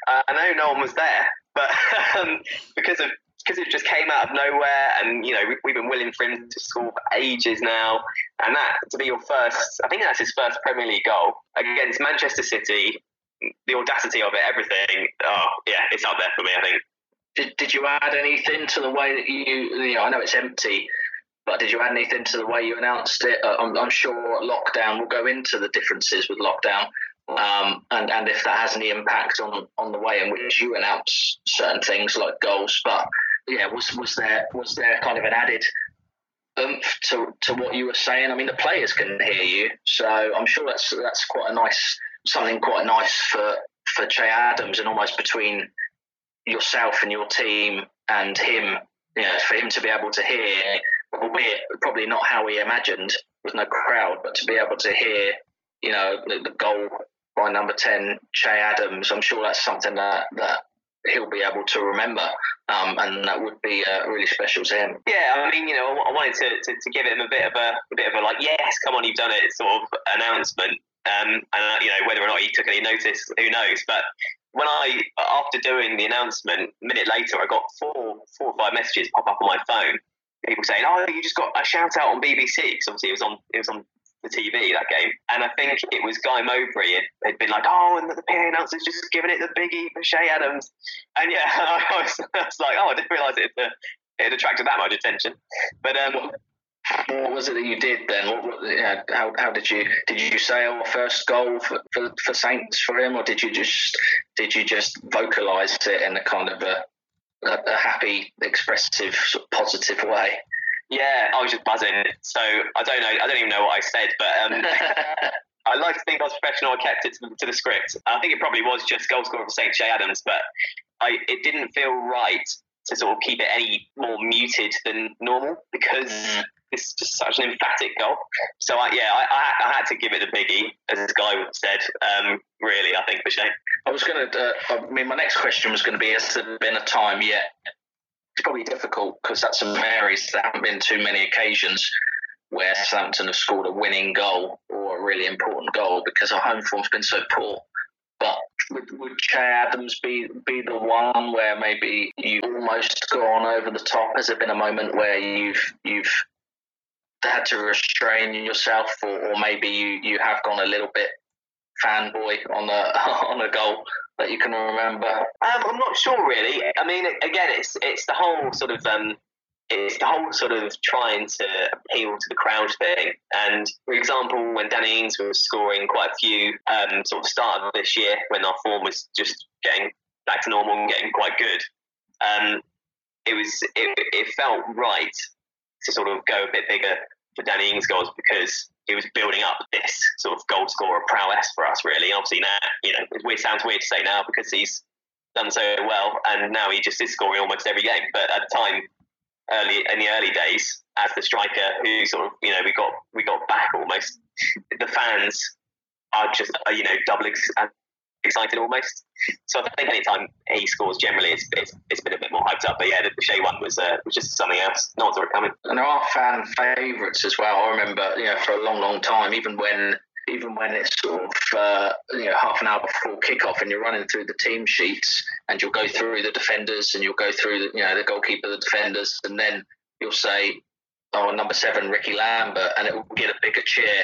Uh, I know no one was there, but um, because of because it just came out of nowhere, and you know we, we've been willing for him to score for ages now, and that to be your first, I think that's his first Premier League goal against Manchester City. The audacity of it, everything. Oh yeah, it's up there for me. I think. Did, did you add anything to the way that you, you know, I know it's empty, but did you add anything to the way you announced it? Uh, I'm, I'm, sure lockdown will go into the differences with lockdown, um, and and if that has any impact on on the way in which you announce certain things like goals. But yeah, was was there was there kind of an added oomph to to what you were saying? I mean, the players can hear you, so I'm sure that's that's quite a nice something quite nice for for Che Adams and almost between yourself and your team and him, you know, for him to be able to hear, albeit probably not how he imagined with no crowd, but to be able to hear, you know, the, the goal by number 10, Che Adams, I'm sure that's something that, that he'll be able to remember, um, and that would be uh, really special to him. Yeah, I mean, you know, I wanted to, to, to, give him a bit of a, a bit of a like, yes, come on, you've done it, sort of announcement. Um, and uh, you know whether or not he took any notice, who knows? But when I after doing the announcement, a minute later, I got four four or five messages pop up on my phone. People saying, "Oh, you just got a shout out on BBC," because obviously it was on it was on the TV that game, and I think it was Guy Mowbray had, had been like, "Oh, and the, PA announcer's just giving it the biggie for Che Adams," and yeah, I was, I was like, "Oh, I didn't realise it, it attracted that much attention." But um, what was it that you did then? What, what, yeah, how, how did you did you say our first goal for, for, for Saints for him, or did you just did you just vocalise it in a kind of a, a, a happy, expressive, sort of positive way? Yeah, I was just buzzing. So I don't know. I don't even know what I said, but um, I like to think I was professional. I kept it to the, to the script. I think it probably was just goal scorer for St. Che Adams, but I it didn't feel right to sort of keep it any more muted than normal because mm it's just such an emphatic goal. So I, yeah, I, I, I, had to give it a biggie, as this guy said. Um, really, I think for Shane. I was going to. Uh, I mean, my next question was going to be: Has there been a time yet? It's probably difficult because that's a Mary's. There haven't been too many occasions where Southampton have scored a winning goal or a really important goal because our home form's been so poor. But would, would Che Adams be be the one where maybe you've almost gone over the top? Has there been a moment where you've you've had to restrain yourself, or, or maybe you, you have gone a little bit fanboy on a on a goal that you can remember? Um, I'm not sure really. I mean, again, it's it's the whole sort of um, it's the whole sort of trying to appeal to the crowd thing. And for example, when Danny Ings was scoring quite a few um, sort of start of this year, when our form was just getting back to normal and getting quite good, um, it was it, it felt right to sort of go a bit bigger for Danny Ings goals because he was building up this sort of goal scorer prowess for us, really. Obviously now, you know, it sounds weird to say now because he's done so well, and now he just is scoring almost every game. But at the time, early in the early days, as the striker who sort of, you know, we got we got back almost. The fans are just, you know, double ex- excited almost. So I think anytime he scores, generally it's, it's, it's been a bit more hyped up. But yeah, the, the Che one was uh, was just something else. No one saw it coming. And there are fan favourites as well. I remember, you know, for a long, long time, even when even when it's sort of uh, you know half an hour before kickoff and you're running through the team sheets and you'll go through the defenders and you'll go through the, you know the goalkeeper, the defenders, and then you'll say, "Oh, number seven, Ricky Lambert," and it will get a bigger cheer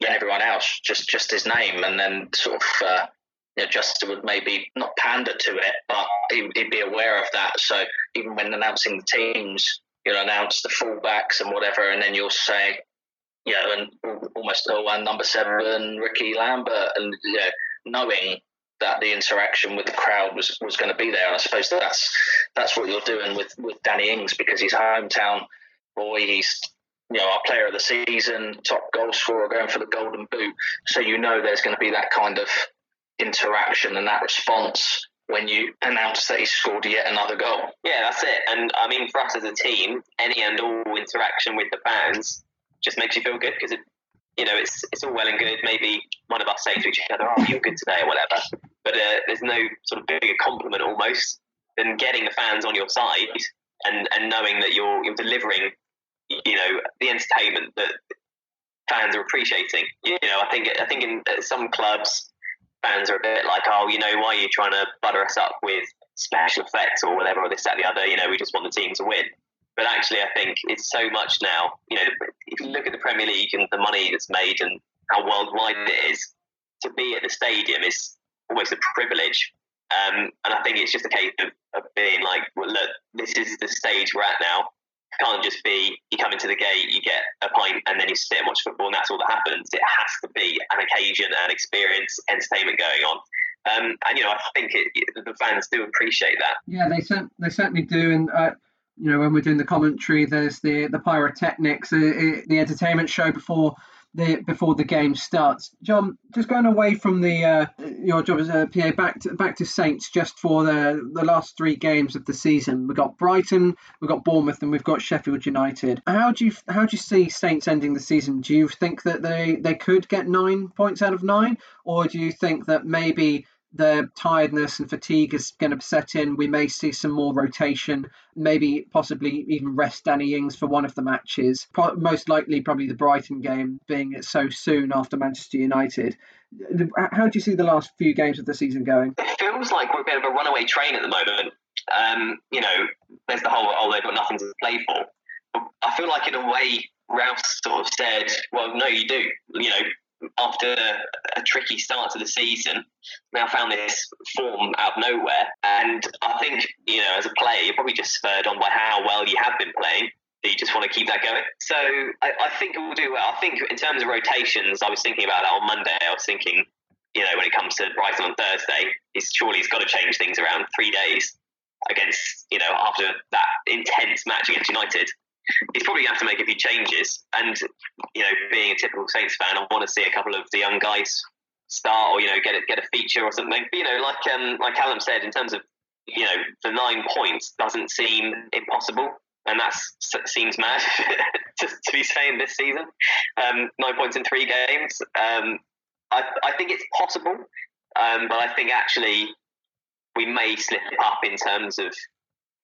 than everyone else, just just his name, and then sort of. Uh, you know, Justin would maybe not pander to it, but he'd, he'd be aware of that. So even when announcing the teams, you'll announce the fullbacks and whatever, and then you'll say, you know, and almost oh, and number seven, Ricky Lambert, and you know, knowing that the interaction with the crowd was, was going to be there. And I suppose that's that's what you're doing with, with Danny Ings because he's hometown boy. He's you know our player of the season, top goal scorer, going for the golden boot. So you know there's going to be that kind of interaction and that response when you announce that he scored yet another goal. Yeah, that's it. And I mean, for us as a team, any and all interaction with the fans just makes you feel good because it, you know, it's it's all well and good. Maybe one of us say to each other, "Oh, you're good today," or whatever. But uh, there's no sort of bigger compliment almost than getting the fans on your side and and knowing that you're you're delivering, you know, the entertainment that fans are appreciating. You know, I think I think in some clubs fans are a bit like, oh, you know, why are you trying to butter us up with special effects or whatever, or this, that, the other? You know, we just want the team to win. But actually, I think it's so much now. You know, if you look at the Premier League and the money that's made and how worldwide it is, to be at the stadium is almost a privilege. Um, and I think it's just a case of, of being like, well, look, this is the stage we're at now just be you come into the gate, you get a pint, and then you sit and watch football, and that's all that happens. It has to be an occasion, an experience, entertainment going on. Um, and you know, I think it, the fans do appreciate that. Yeah, they they certainly do, and. Uh, you know, when we're doing the commentary, there's the the pyrotechnics, the, the entertainment show before the before the game starts. Jon, just going away from the uh, your job as a PA back to back to Saints just for the the last three games of the season. We've got Brighton, we've got Bournemouth, and we've got Sheffield United. How do you how do you see Saints ending the season? Do you think that they they could get nine points out of nine, or do you think that maybe the tiredness and fatigue is going to set in. We may see some more rotation, maybe possibly even rest Danny Ings for one of the matches. Most likely, probably the Brighton game, being it so soon after Manchester United. How do you see the last few games of the season going? It feels like we're a bit of a runaway train at the moment. Um, you know, there's the whole, oh, they've got nothing to play for. I feel like in a way, Ralph sort of said, well, no, you do. You know, after a tricky start to the season, now found this form out of nowhere. And I think, you know, as a player, you're probably just spurred on by how well you have been playing. That you just want to keep that going. So I, I think we'll do well. I think in terms of rotations, I was thinking about that on Monday. I was thinking, you know, when it comes to Brighton on Thursday, he's surely he's got to change things around three days against, you know, after that intense match against United he's probably going to have to make a few changes. And you know, being a typical Saints fan, I want to see a couple of the young guys start, or you know, get a, get a feature or something. But, you know, like um, like Callum said, in terms of you know, the nine points doesn't seem impossible. And that seems mad to, to, be saying this season. Um, nine points in three games. Um, I, I think it's possible, um, but I think actually we may slip up in terms of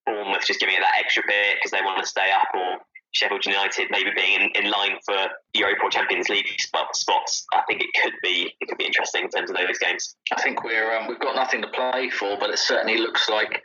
Bournemouth just giving it that extra bit because they want to stay up, or Sheffield United maybe being in, in line for Europa or Champions League spots, I think it could be it could be interesting in terms of those games. I think we're um, we've got nothing to play for, but it certainly looks like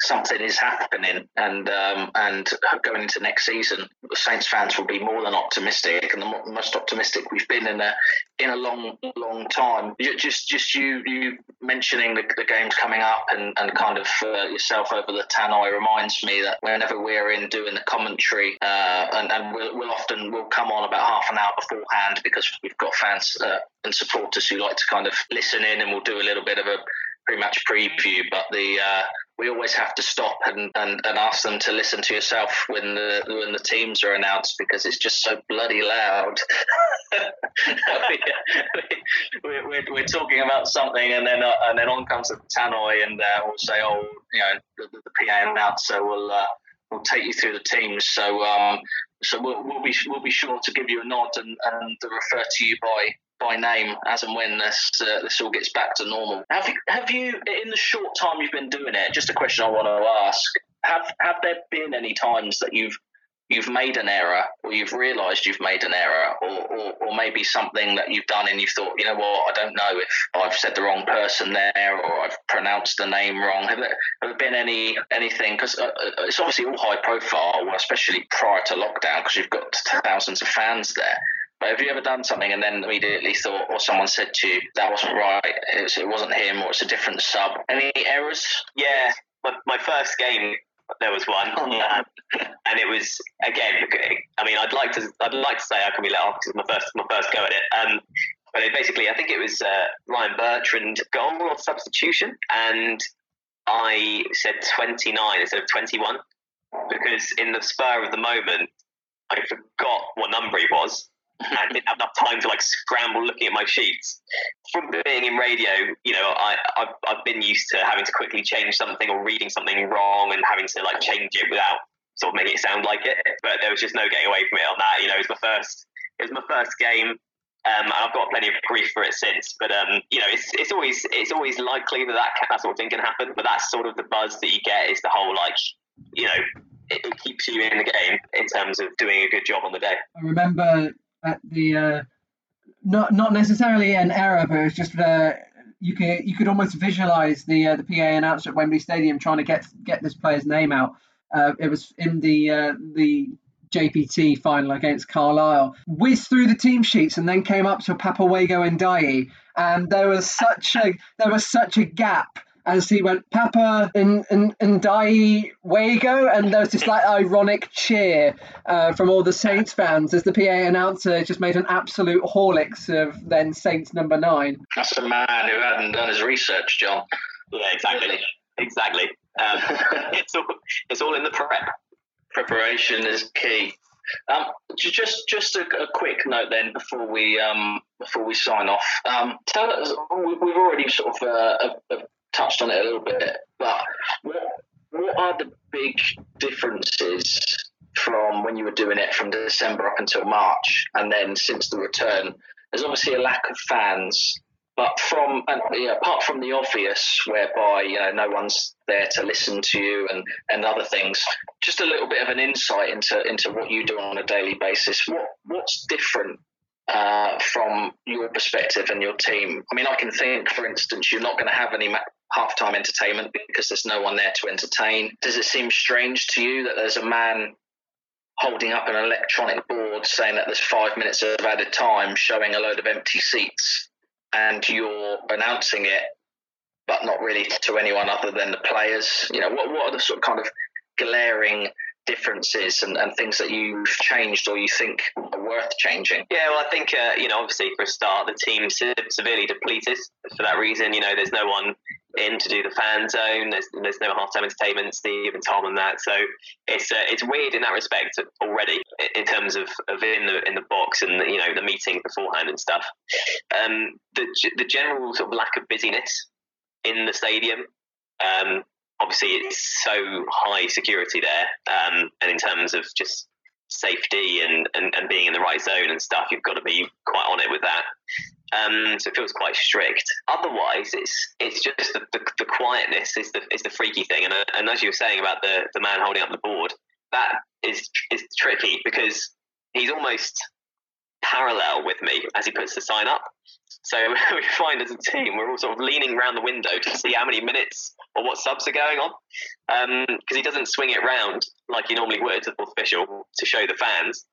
something is happening, and um, and going into next season, the Saints fans will be more than optimistic, and the most optimistic we've been in a in a long long time. Just just you you mentioning the, the games coming up and, and kind of uh, yourself over the tannoy reminds me that whenever we're in doing the commentary, uh, and, and we'll, we'll often we'll come on about half an hour beforehand because we've got fans uh, and supporters who like to kind of listen in, and we'll do a little bit of a pre-match preview, but the uh, we always have to stop and, and, and ask them to listen to yourself when the when the teams are announced because it's just so bloody loud. we, are we're, we're talking about something and then uh, and then on comes the tannoy and uh, we'll say, oh, you know, the, the PA announcer will uh, will take you through the teams. So um, so we'll, we'll be we'll be sure to give you a nod and, and refer to you by by name as and when this uh, this all gets back to normal. Have you have you in the short time you've been doing it? Just a question I want to ask: Have have there been any times that you've you've made an error or you've realized you've made an error or, or, or, maybe something that you've done and you've thought you know what i don't know if i've said the wrong person there or i've pronounced the name wrong have there, have there been any anything because uh, uh, it's obviously all high profile especially prior to lockdown because you've got thousands of fans there but have you ever done something and then immediately thought, or someone said to you, that wasn't right, it, wasn't him, or it's a different sub? Any errors? Yeah, my, my first game, there was one, oh, um, and it was again. I mean, I'd like to, I'd like to say I can be let off because my first, my first go at it. Um, but it basically, I think it was uh, Ryan Bertrand goal or substitution, and I said 29 instead of 21 because in the spur of the moment, I forgot what number he was I didn't have enough time to like scramble looking at my sheets. From being in radio, you know, I, I've, I've been used to having to quickly change something or reading something wrong and having to like change it without sort of making it sound like it. But there was just no getting away from it on that. You know, it was my first, it was my first game. Um, and I've got plenty of grief for it since. But um, you know, it's it's always it's always likely that that, that sort of thing can happen. But that's sort of the buzz that you get is the whole like, you know, it, it keeps you in the game in terms of doing a good job on the day. I remember at the uh, not not necessarily an error, but it's just uh, you could you could almost visualize the uh, the PA announcer at Wembley Stadium trying to get get this player's name out. Uh, it was in the uh, the JPT final against Carlisle. Whizzed through the team sheets and then came up to Papa Waigo Ndiaye, and there was such a there was such a gap as he went Papa and and and Die Wago, and there was this like ironic cheer uh, from all the Saints fans as the PA announcer just made an absolute horlicks of then Saints number nine. That's a man who hadn't done his research, John. Yeah, exactly, exactly. Um, it's all it's all in the prep. Preparation is key. Um, just just a, a, quick note then before we um, before we sign off. Um, tell us, we've already sort of uh, touched on it a little bit, but what, what are the big differences from when you were doing it from December up until March, and then since the return? There's obviously a lack of fans, but from and, yeah, apart from the obvious, whereby you know no one's there to listen to you and, and other things, just a little bit of an insight into into what you do on a daily basis. What what's different uh, from your perspective and your team? I mean, I can think, for instance, you're not going to have any ma- halftime entertainment because there's no one there to entertain. Does it seem strange to you that there's a man holding up an electronic board saying that there's five minutes of added time showing a load of empty seats and you're announcing it but not really to anyone other than the players? You know, what, what are the sort of kind of glaring differences and, and things that you've changed or you think are worth changing? Yeah, well, I think, uh, you know, obviously for a start, the team severely depleted for that reason. You know, there's no one in to do the fan zone. There's, there's no halftime entertainment, Steve and Tom and that. So it's uh, it's weird in that respect already in terms of, of in the in the box and you know the meeting beforehand and stuff. Um, the the general sort of lack of busyness in the stadium. Um, obviously, it's so high security there, um, and in terms of just safety and, and, and being in the right zone and stuff, you've got to be quite on it with that. Um, so it feels quite strict. Otherwise, it's it's just the, the, the, quietness is the is the freaky thing. And uh, and as you were saying about the the man holding up the board, that is is tricky because he's almost parallel with me as he puts the sign up. So we find as a team, we're all sort of leaning around the window to see how many minutes or what subs are going on, because um, he doesn't swing it round like he normally would to the fourth official to show the fans.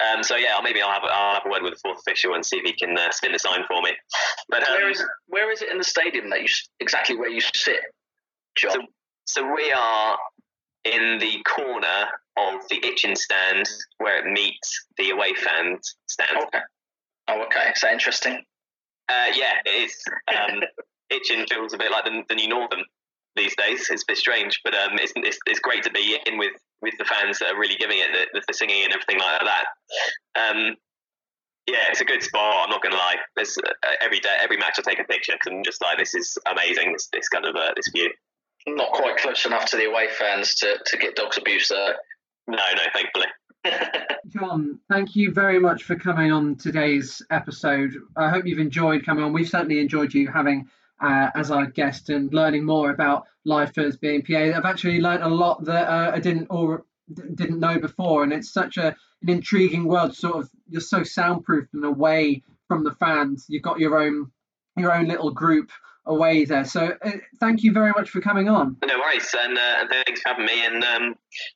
Um, so yeah, maybe I'll have, I'll have a word with the fourth official and see if he can uh, spin the sign for me. But um, where is where is it in the stadium that you exactly where you sit, Jon? So, so we are in the corner of the Itchen stand where it meets the away fans stand. Okay. Oh, okay. Is that interesting? Uh, yeah, it is. Um, Itchen feels a bit like the, the, new Northam these days. It's a bit strange, but um, it's, it's, it's great to be in with, with the fans that are really giving it the, the singing and everything like that. Um, yeah, it's a good spot. I'm not going to lie. There's uh, every day, every match I take a picture because I'm just like, this is amazing. This, this kind of uh, this view. Not quite close enough to the away fans to, to get dogs abuse there. No, no, thankfully. Jon, thank you very much for coming on today's episode. I hope you've enjoyed coming on. We've certainly enjoyed you having uh, as our guest and learning more about life as being PA. I've actually learned a lot that uh, I didn't or didn't know before, and it's such a an intriguing world. Sort of, you're so soundproof and away from the fans. You've got your own your own little group away there. So uh, thank you very much for coming on. No worries, and, uh, thanks for having me. And um,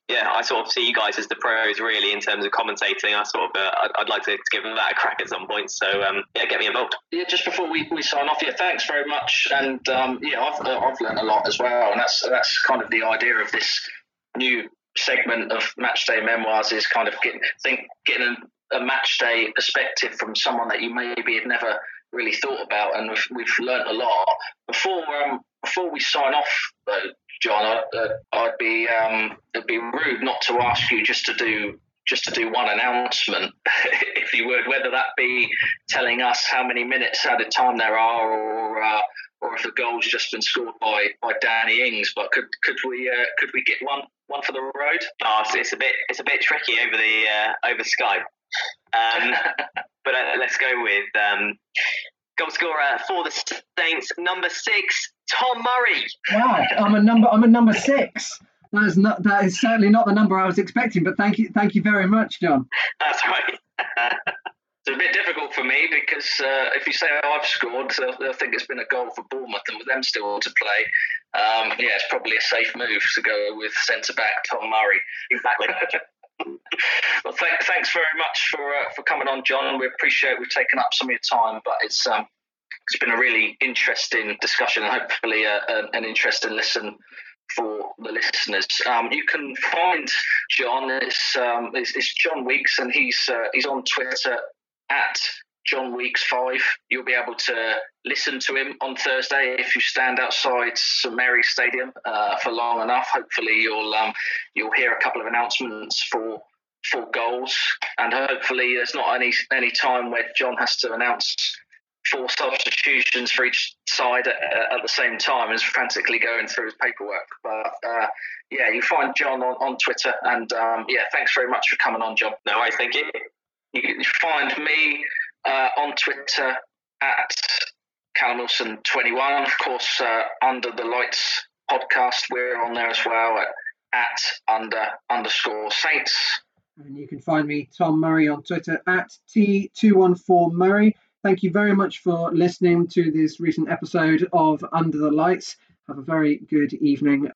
yeah, I sort of see you guys as the pros really in terms of commentating. I sort of uh, I'd, I'd, like to give them that a crack at some point. So um, yeah, get me involved. Yeah, just before we, we sign off, yeah, thanks very much. And um, yeah, I've uh, I've learned a lot as well, and that's that's kind of the idea of this new segment of matchday memoirs is kind of getting think getting a, a match day perspective from someone that you maybe had never really thought about, and we've, we've learned a lot. Before um, before we sign off, though, Jon, I, uh, I'd be um, it'd be rude not to ask you just to do just to do one announcement, if you would, whether that be telling us how many minutes added time there are, or uh, or if the goal's just been scored by, by Danny Ings. But could could we uh, could we get one one for the road? Oh, it's, it's a bit it's a bit tricky over the uh, over Skype. Um, but uh, let's go with um, goal scorer for the Saints, number six, Tom Murray. Wow, I'm a number. I'm a number six. That is not. That is certainly not the number I was expecting. But thank you. Thank you very much, Jon. That's right. it's a bit difficult for me because uh, if you say oh, I've scored, they'll, they'll, think it's been a goal for Bournemouth, and with them still to play, um, yeah, it's probably a safe move to go with centre back Tom Murray. Exactly. well, th- thanks very much for uh, for coming on, Jon. We appreciate we've taken up some of your time, but it's um, it's been a really interesting discussion and hopefully a, a, an interesting listen for the listeners. Um, you can find Jon. It's, um, it's, it's, Jon Weeks, and he's uh, he's on Twitter at Jon Weeks Five. You'll be able to listen to him on Thursday if you stand outside St Mary's Stadium uh, for long enough. Hopefully, you'll um, you'll hear a couple of announcements for for goals, and hopefully, there's not any any time where Jon has to announce four substitutions for each side at, at the same time and frantically going through his paperwork. But uh, yeah, you find Jon on, on Twitter, and um, yeah, thanks very much for coming on, Jon. No, I thank you. You find me uh, on Twitter at Callum Wilson 21. Of course, uh, Under the Lights podcast, we're on there as well at, at under underscore Saints. And you can find me, Tom Murray, on Twitter at T214Murray. Thank you very much for listening to this recent episode of Under the Lights. Have a very good evening.